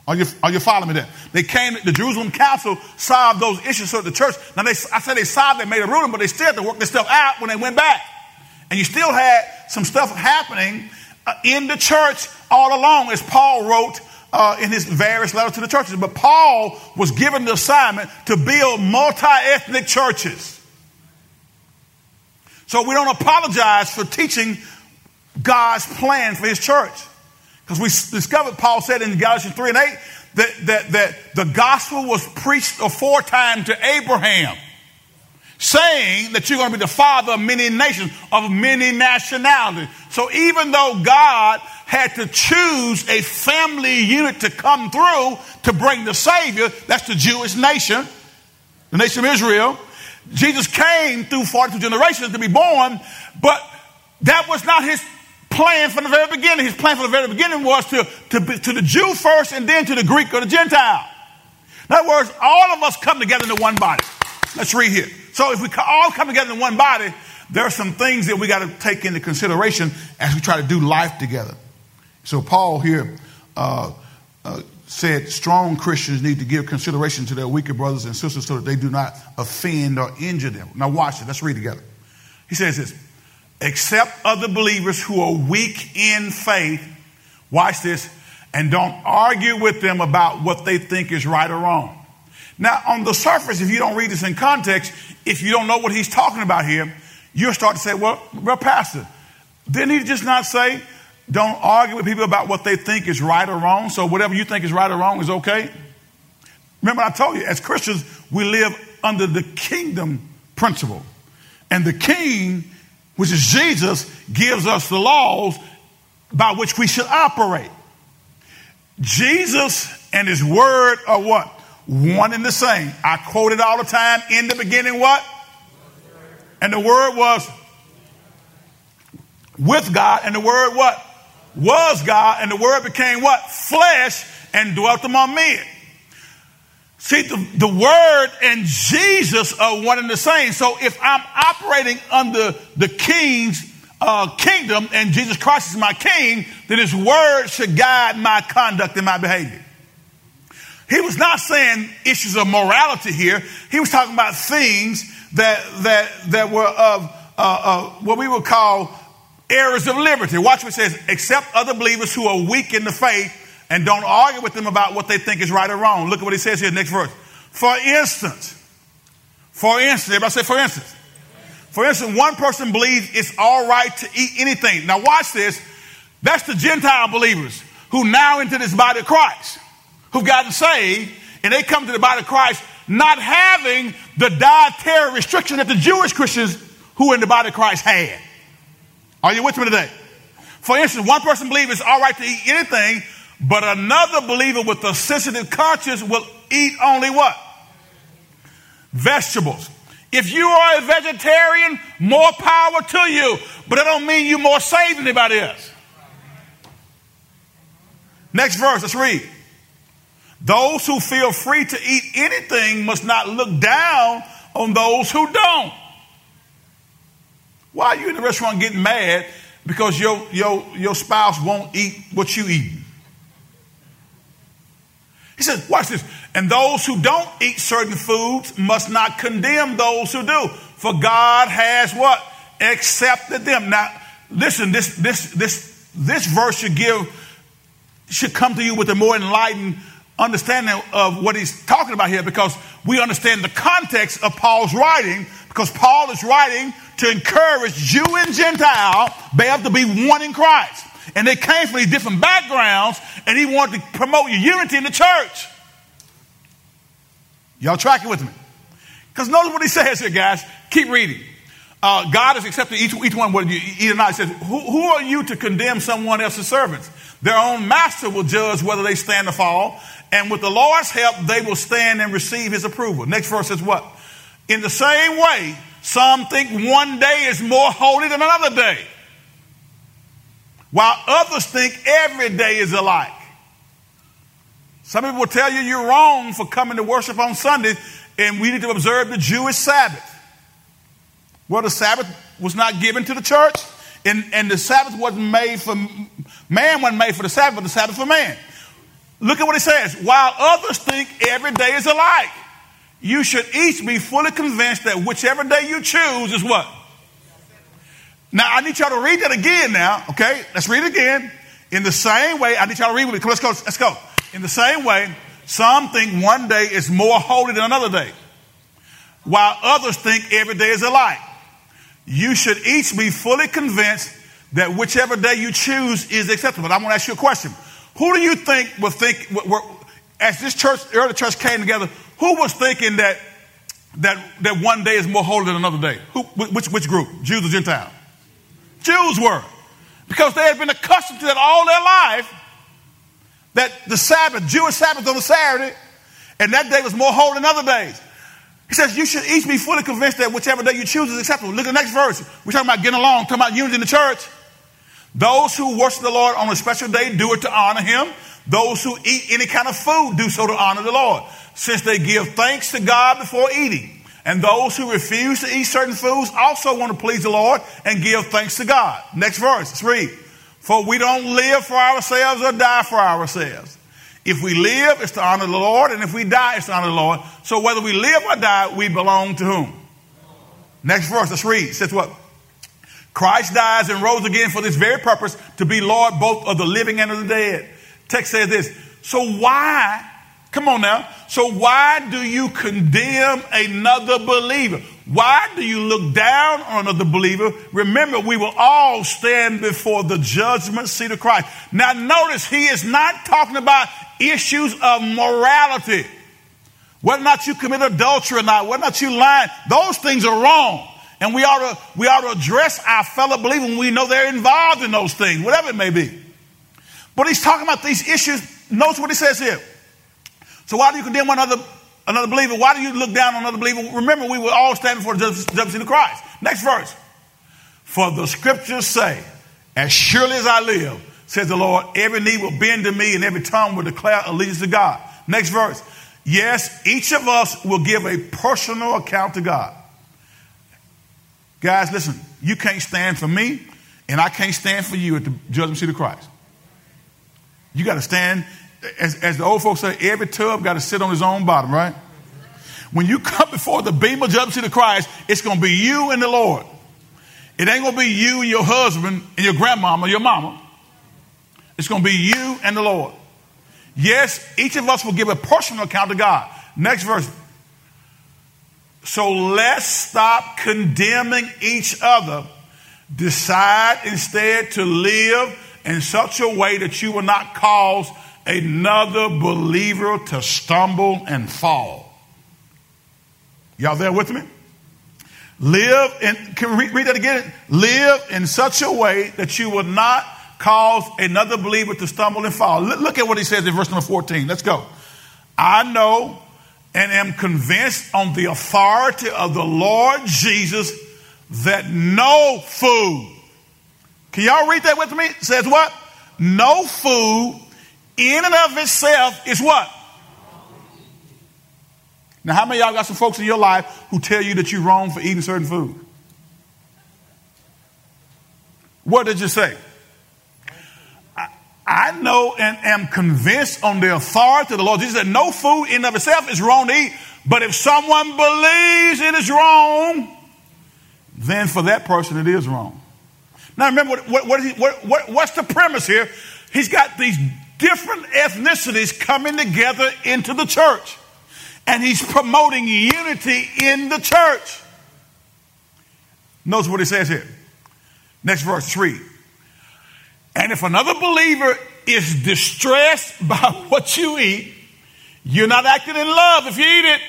Are you, are you following me there? They came, the Jerusalem council solved those issues so the church, now they, I said they solved, they made a ruling, but they still had to work this stuff out when they went back. And you still had some stuff happening uh, in the church all along as Paul wrote uh, in his various letters to the churches. But Paul was given the assignment to build multi-ethnic churches. So we don't apologize for teaching God's plan for his church. Because we discovered, Paul said in Galatians 3 and 8, that, that, that the gospel was preached aforetime to Abraham, saying that you're going to be the father of many nations, of many nationalities. So even though God had to choose a family unit to come through to bring the Savior, that's the Jewish nation, the nation of Israel, Jesus came through 42 generations to be born, but that was not his plan from the very beginning. His plan from the very beginning was to, to, to the Jew first and then to the Greek or the Gentile. In other words, all of us come together in one body. Let's read here. So if we all come together in one body, there are some things that we got to take into consideration as we try to do life together. So Paul here uh, uh, said strong Christians need to give consideration to their weaker brothers and sisters so that they do not offend or injure them. Now, watch it. Let's read together. He says this accept other believers who are weak in faith. Watch this. And don't argue with them about what they think is right or wrong. Now, on the surface, if you don't read this in context, if you don't know what he's talking about here, you'll start to say, well, well, Pastor, didn't he just not say don't argue with people about what they think is right or wrong. So whatever you think is right or wrong is okay. Remember, I told you, as Christians, we live under the kingdom principle. And the king, which is Jesus, gives us the laws by which we should operate. Jesus and his word are what? One and the same. I quote it all the time. In the beginning, what? And the word was with God, and the word what? was God, and the word became what? Flesh and dwelt among men. See, the, the word and Jesus are one and the same. So if I'm operating under the king's uh, kingdom and Jesus Christ is my king, then his word should guide my conduct and my behavior. He was not saying issues of morality here. He was talking about things that, that, that were of uh, uh, what we would call errors of liberty. Watch what it says, except other believers who are weak in the faith and don't argue with them about what they think is right or wrong. Look at what he says here, next verse. For instance, for instance, everybody say for instance. For instance, one person believes it's all right to eat anything. Now watch this. That's the Gentile believers who now into this body of Christ, who've gotten saved, and they come to the body of Christ not having the dietary restriction that the Jewish Christians who in the body of Christ had. Are you with me today? For instance, one person believes it's all right to eat anything, but another believer with a sensitive conscience will eat only what? Vegetables. If you are a vegetarian, more power to you, but that don't mean you're more saved than anybody else. Next verse, let's read. Those who feel free to eat anything must not look down on those who don't. Why are you in the restaurant getting mad because your, your, your spouse won't eat what you eat? He says, watch this. And those who don't eat certain foods must not condemn those who do. For God has what? Accepted them. Now, listen, this, this, this, this verse should give, should come to you with a more enlightened understanding of what he's talking about here because we understand the context of Paul's writing because Paul is writing to encourage Jew and Gentile, they have to be one in Christ. And they came from these different backgrounds, and he wanted to promote unity in the church. Y'all tracking with me? Because notice what he says here, guys. Keep reading. Uh, God has accepted each, each one, whether you eat or not. He says, who, who are you to condemn someone else's servants? Their own master will judge whether they stand or fall, and with the Lord's help, they will stand and receive his approval. Next verse says what? In the same way, some think one day is more holy than another day, while others think every day is alike. Some people will tell you you're wrong for coming to worship on Sunday, and we need to observe the Jewish Sabbath. Well, the Sabbath was not given to the church, and, and the Sabbath wasn't made for man, wasn't made for the Sabbath, but the Sabbath for man. Look at what it says. While others think every day is alike you should each be fully convinced that whichever day you choose is what? Now, I need y'all to read that again now, okay? Let's read it again. In the same way, I need y'all to read with me. Let's go. Let's go. In the same way, some think one day is more holy than another day, while others think every day is alike. You should each be fully convinced that whichever day you choose is acceptable. But I want to ask you a question. Who do you think will think, as this church, the early church came together, who was thinking that, that, that one day is more holy than another day? Who, which, which group? Jews or Gentiles? Jews were. Because they had been accustomed to that all their life, that the Sabbath, Jewish Sabbath on a Saturday, and that day was more holy than other days. He says, You should each be fully convinced that whichever day you choose is acceptable. Look at the next verse. We're talking about getting along, talking about unity in the church. Those who worship the Lord on a special day do it to honor him. Those who eat any kind of food do so to honor the Lord since they give thanks to God before eating. And those who refuse to eat certain foods also want to please the Lord and give thanks to God. Next verse, let's read. For we don't live for ourselves or die for ourselves. If we live, it's to honor the Lord, and if we die, it's to honor the Lord. So whether we live or die, we belong to whom? Next verse, let's read. It says what? Christ dies and rose again for this very purpose, to be Lord both of the living and of the dead. Text says this. So why Come on now. So why do you condemn another believer? Why do you look down on another believer? Remember, we will all stand before the judgment seat of Christ. Now notice he is not talking about issues of morality. Whether or not you commit adultery or not, whether or not you lie, those things are wrong. And we ought to, we ought to address our fellow believers when we know they're involved in those things, whatever it may be. But he's talking about these issues. Notice what he says here. So why do you condemn one another, another believer? Why do you look down on another believer? Remember, we were all standing for the judgment of Christ. Next verse. For the scriptures say, as surely as I live, says the Lord, every knee will bend to me and every tongue will declare allegiance to God. Next verse. Yes, each of us will give a personal account to God. Guys, listen, you can't stand for me, and I can't stand for you at the judgment seat of Christ. You got to stand, as, as the old folks say, every tub got to sit on his own bottom, right? When you come before the bema judgment seat of Christ, it's going to be you and the Lord. It ain't going to be you and your husband and your grandmama, your mama. It's going to be you and the Lord. Yes, each of us will give a personal account to God. Next verse. So let's stop condemning each other. Decide instead to live in such a way that you will not cause another believer to stumble and fall. Y'all there with me? Live in, can we read, that again? Live in such a way that you will not cause another believer to stumble and fall. Look at what he says in verse number 14. Let's go. I know and am convinced on the authority of the Lord Jesus that no food, can y'all read that with me? It says what? No food in and of itself is what? Now, how many y'all got some folks in your life who tell you that you're wrong for eating certain food? What did you say? I know and am convinced on the authority of the Lord Jesus that no food in of itself is wrong to eat. But if someone believes it is wrong, then for that person it is wrong. Now remember what, what, he, what, what's the premise here? He's got these different ethnicities coming together into the church. And he's promoting unity in the church. Notice what he says here. Next verse, three. And if another believer is distressed by what you eat, you're not acting in love if you eat it.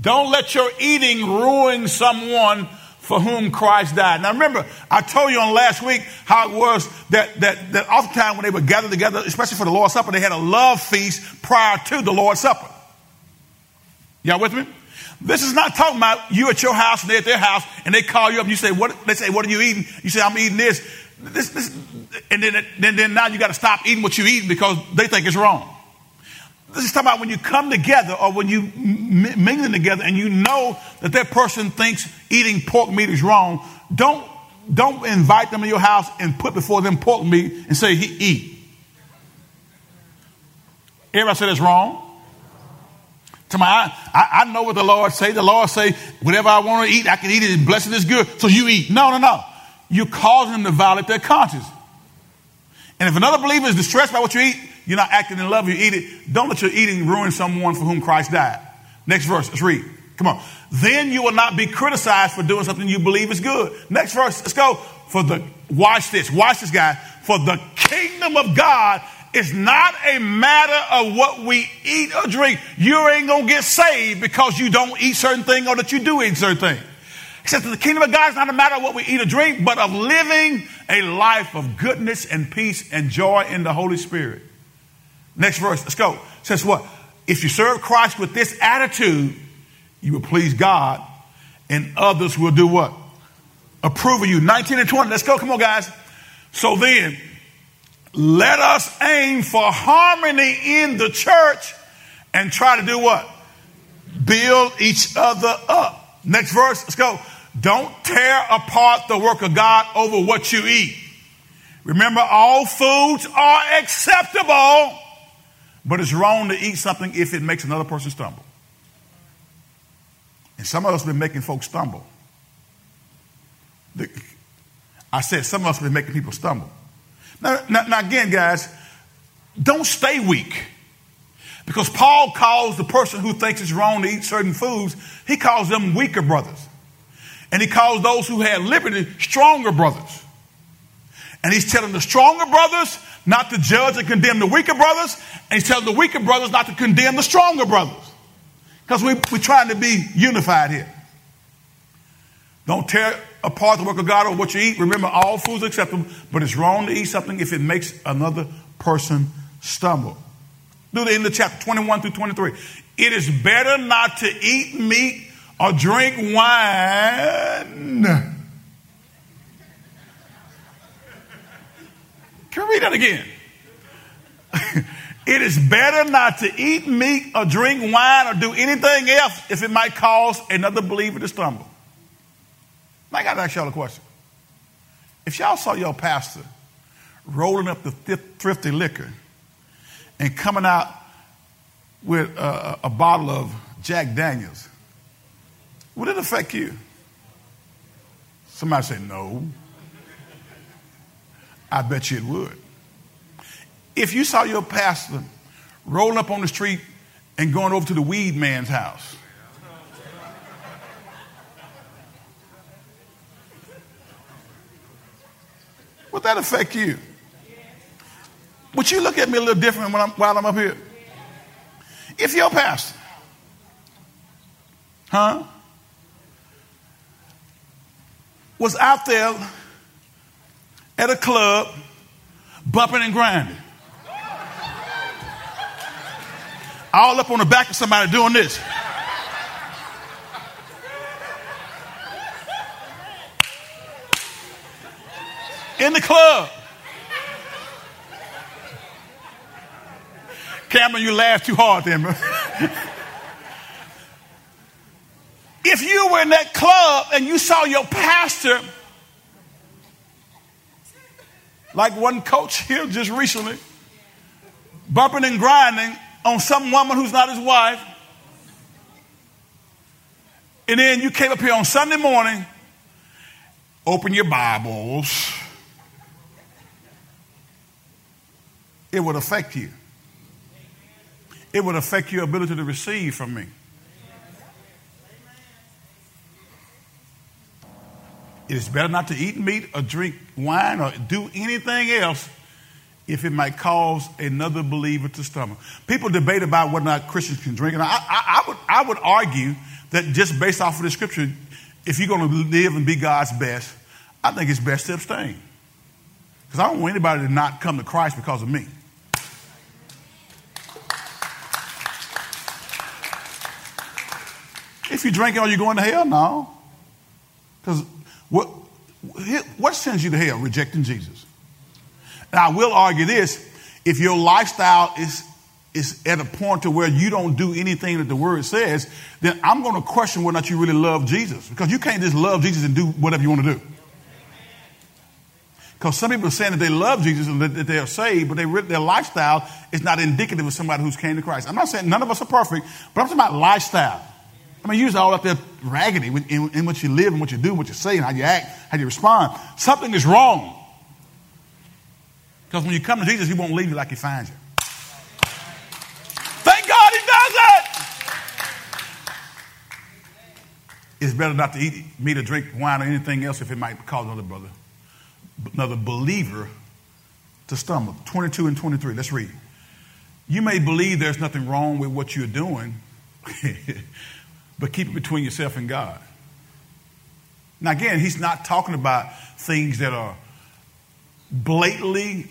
Don't let your eating ruin someone for whom Christ died. Now remember, I told you on last week how it was that, that, that oftentimes when they would gather together, especially for the Lord's Supper, they had a love feast prior to the Lord's Supper. Y'all with me? This is not talking about you at your house and they at their house and they call you up and you say, what, they say, what are you eating? You say, I'm eating this. This, this, and then, then, then now you got to stop eating what you eat because they think it's wrong. This is talking about when you come together or when you mingling together and you know that that person thinks eating pork meat is wrong. Don't don't invite them to your house and put before them pork meat and say he eat. Everybody say that's wrong. To my, I, I know what the Lord say. The Lord say, whatever I want to eat, I can eat it. And blessed is good. So you eat. No, no, no you cause them to violate their conscience. And if another believer is distressed by what you eat, you're not acting in love, you eat it. Don't let your eating ruin someone for whom Christ died. Next verse, let's read. Come on. Then you will not be criticized for doing something you believe is good. Next verse, let's go. For the, watch this, watch this guy. For the kingdom of God is not a matter of what we eat or drink. You ain't gonna get saved because you don't eat certain things or that you do eat certain things. Says that the kingdom of God is not a matter of what we eat or drink, but of living a life of goodness and peace and joy in the Holy Spirit. Next verse, let's go. It says what? If you serve Christ with this attitude, you will please God, and others will do what? Approve of you. 19 and 20. Let's go. Come on, guys. So then, let us aim for harmony in the church and try to do what? Build each other up. Next verse, let's go. Don't tear apart the work of God over what you eat. Remember, all foods are acceptable, but it's wrong to eat something if it makes another person stumble. And some of us have been making folks stumble. I said some of us have been making people stumble. Now, now, now again, guys, don't stay weak. Because Paul calls the person who thinks it's wrong to eat certain foods, he calls them weaker brothers. And he calls those who had liberty stronger brothers. And he's telling the stronger brothers not to judge and condemn the weaker brothers. And he's telling the weaker brothers not to condemn the stronger brothers. Because we, we're trying to be unified here. Don't tear apart the work of God or what you eat. Remember, all foods are acceptable, but it's wrong to eat something if it makes another person stumble. Do the end of chapter 21 through 23. It is better not to eat meat or drink wine. Can we read that again? It is better not to eat meat or drink wine or do anything else if it might cause another believer to stumble. I got to ask y'all a question. If y'all saw your pastor rolling up the thrifty liquor and coming out with a, a bottle of Jack Daniels, would it affect you? Somebody say no. I bet you it would. If you saw your pastor rolling up on the street and going over to the weed man's house, would that affect you? Would you look at me a little different I'm, while I'm up here? If your pastor, huh, was out there at a club bumping and grinding, all up on the back of somebody doing this. In the club. Cameron, you laughed too hard then. if you were in that club and you saw your pastor, like one coach here just recently, bumping and grinding on some woman who's not his wife, and then you came up here on Sunday morning, open your Bibles, it would affect you it would affect your ability to receive from me. It is better not to eat meat or drink wine or do anything else if it might cause another believer to stumble. People debate about whether or not Christians can drink, and I, I, I, would, I would argue that just based off of the scripture, if you're going to live and be God's best, I think it's best to abstain. Because I don't want anybody to not come to Christ because of me. If you drink it, are you going to hell? No. Because what, what sends you to hell? Rejecting Jesus. Now, I will argue this if your lifestyle is, is at a point to where you don't do anything that the word says, then I'm going to question whether or not you really love Jesus. Because you can't just love Jesus and do whatever you want to do. Because some people are saying that they love Jesus and that they are saved, but they, their lifestyle is not indicative of somebody who's came to Christ. I'm not saying none of us are perfect, but I'm talking about lifestyle. I mean, you're all up there raggedy in, in, what you live and what you do, and what you say, and how you act, how you respond. Something is wrong. Because when you come to Jesus, He won't leave you like He finds you. Thank God He does it. It's better not to eat meat or drink wine or anything else if it might cause another brother, another believer to stumble. 22 and 23. Let's read. You may believe there's nothing wrong with what you're doing. but keep it between yourself and God. Now, again, he's not talking about things that are blatantly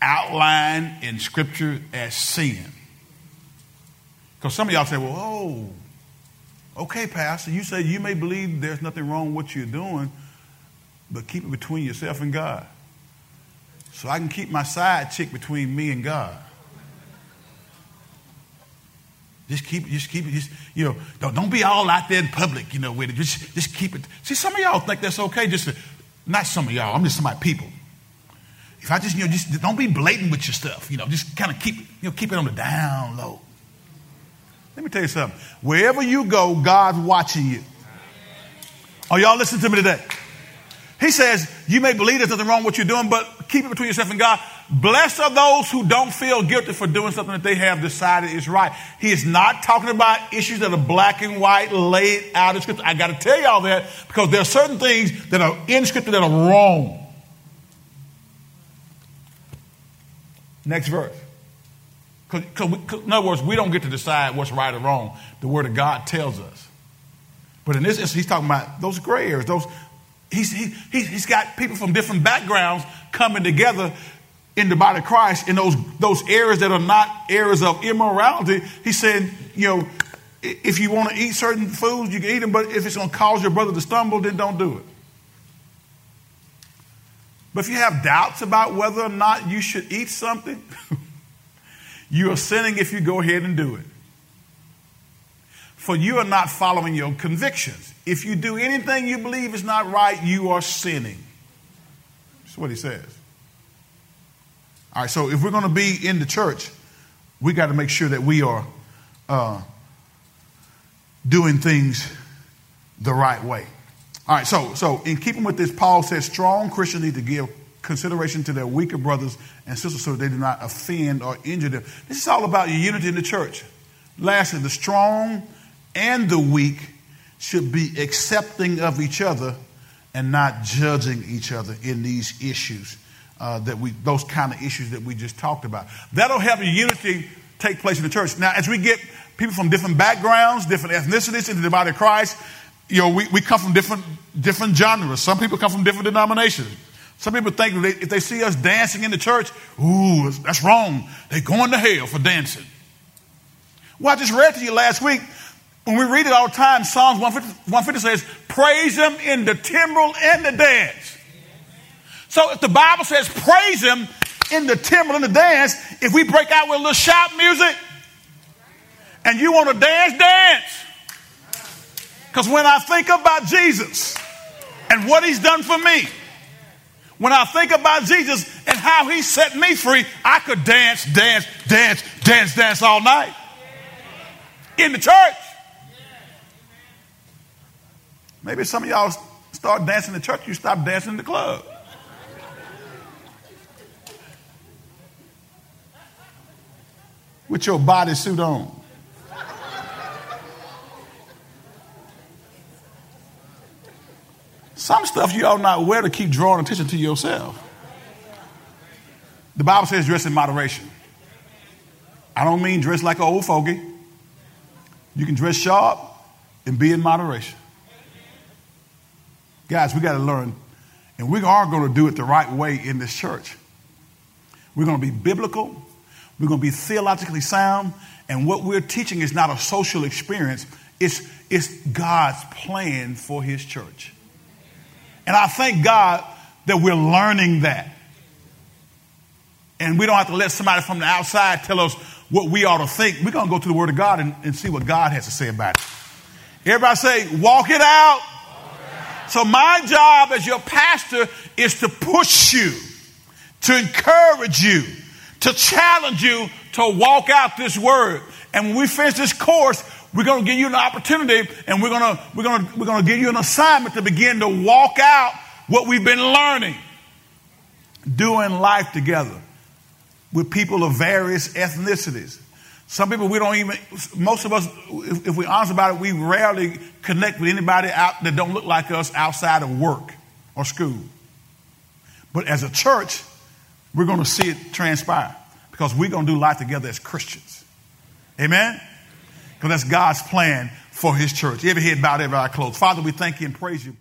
outlined in Scripture as sin. Because some of y'all say, well, oh, okay, Pastor, you say you may believe there's nothing wrong with what you're doing, but keep it between yourself and God. So I can keep my side chick between me and God. Just keep, it, just keep it, just, you know, don't, don't be all out there in public, you know, with it. Just, just keep it. See, some of y'all think that's okay. Just, to, not some of y'all, I'm just my people. If I just, you know, just don't be blatant with your stuff, you know, just kind of keep, you know, keep it on the down low. Let me tell you something. Wherever you go, God's watching you. Are y'all listening to me today? He says, you may believe there's nothing wrong with what you're doing, but keep it between yourself and God. Blessed are those who don't feel guilty for doing something that they have decided is right. He is not talking about issues that are black and white laid out in scripture. I got to tell y'all that because there are certain things that are in scripture that are wrong. Next verse. Because, in other words, we don't get to decide what's right or wrong. The Word of God tells us. But in this instance, he's talking about those gray areas. Those he's, he, he's got people from different backgrounds coming together in the body of Christ in those, those areas that are not areas of immorality, he said, you know, if you want to eat certain foods, you can eat them, but if it's going to cause your brother to stumble, then don't do it. But if you have doubts about whether or not you should eat something, You are sinning if you go ahead and do it. For you are not following your convictions. If you do anything you believe is not right, you are sinning. That's what he says. All right, so if we're going to be in the church, we got to make sure that we are uh, doing things the right way. All right, so so in keeping with this, Paul says strong Christians need to give consideration to their weaker brothers and sisters so that they do not offend or injure them. This is all about unity in the church. Lastly, the strong and the weak should be accepting of each other and not judging each other in these issues uh, that we those kind of issues that we just talked about. That'll help unity take place in the church. Now, as we get people from different backgrounds, different ethnicities into the body of Christ, you know, we, we come from different different genres. Some people come from different denominations. Some people think they, if they see us dancing in the church, ooh, that's wrong. They're going to hell for dancing. Well, I just read to you last week. When we read it all the time, Psalms 150, 150 says, Praise him in the timbrel and the dance. So if the Bible says praise him in the timbrel, and the dance, if we break out with a little shout music and you want to dance, dance. Because when I think about Jesus and what he's done for me, when I think about Jesus and how he set me free, I could dance, dance, dance, dance, dance all night in the church. Maybe some of y'all start dancing in the church, you stop dancing in the club. With your bodysuit on. Some stuff you ought not wear to keep drawing attention to yourself. The Bible says dress in moderation. I don't mean dress like an old fogey. You can dress sharp and be in moderation. Guys, we got to learn, and we are going to do it the right way in this church. We're going to be biblical, we're going to be theologically sound, and what we're teaching is not a social experience, it's, it's God's plan for His church. And I thank God that we're learning that. And we don't have to let somebody from the outside tell us what we ought to think. We're going to go to the Word of God and, and see what God has to say about it. Everybody say, walk it out. So, my job as your pastor is to push you, to encourage you, to challenge you to walk out this word. And when we finish this course, we're going to give you an opportunity and we're going to, we're going to, we're going to give you an assignment to begin to walk out what we've been learning. Doing life together with people of various ethnicities. Some people we don't even, most of us, if, if we're honest about it, we rarely connect with anybody out that don't look like us outside of work or school. But as a church, we're going to see it transpire because we're going to do life together as Christians. Amen? Because that's God's plan for his church. Every head bowed, every eye closed. Father, we thank you and praise you.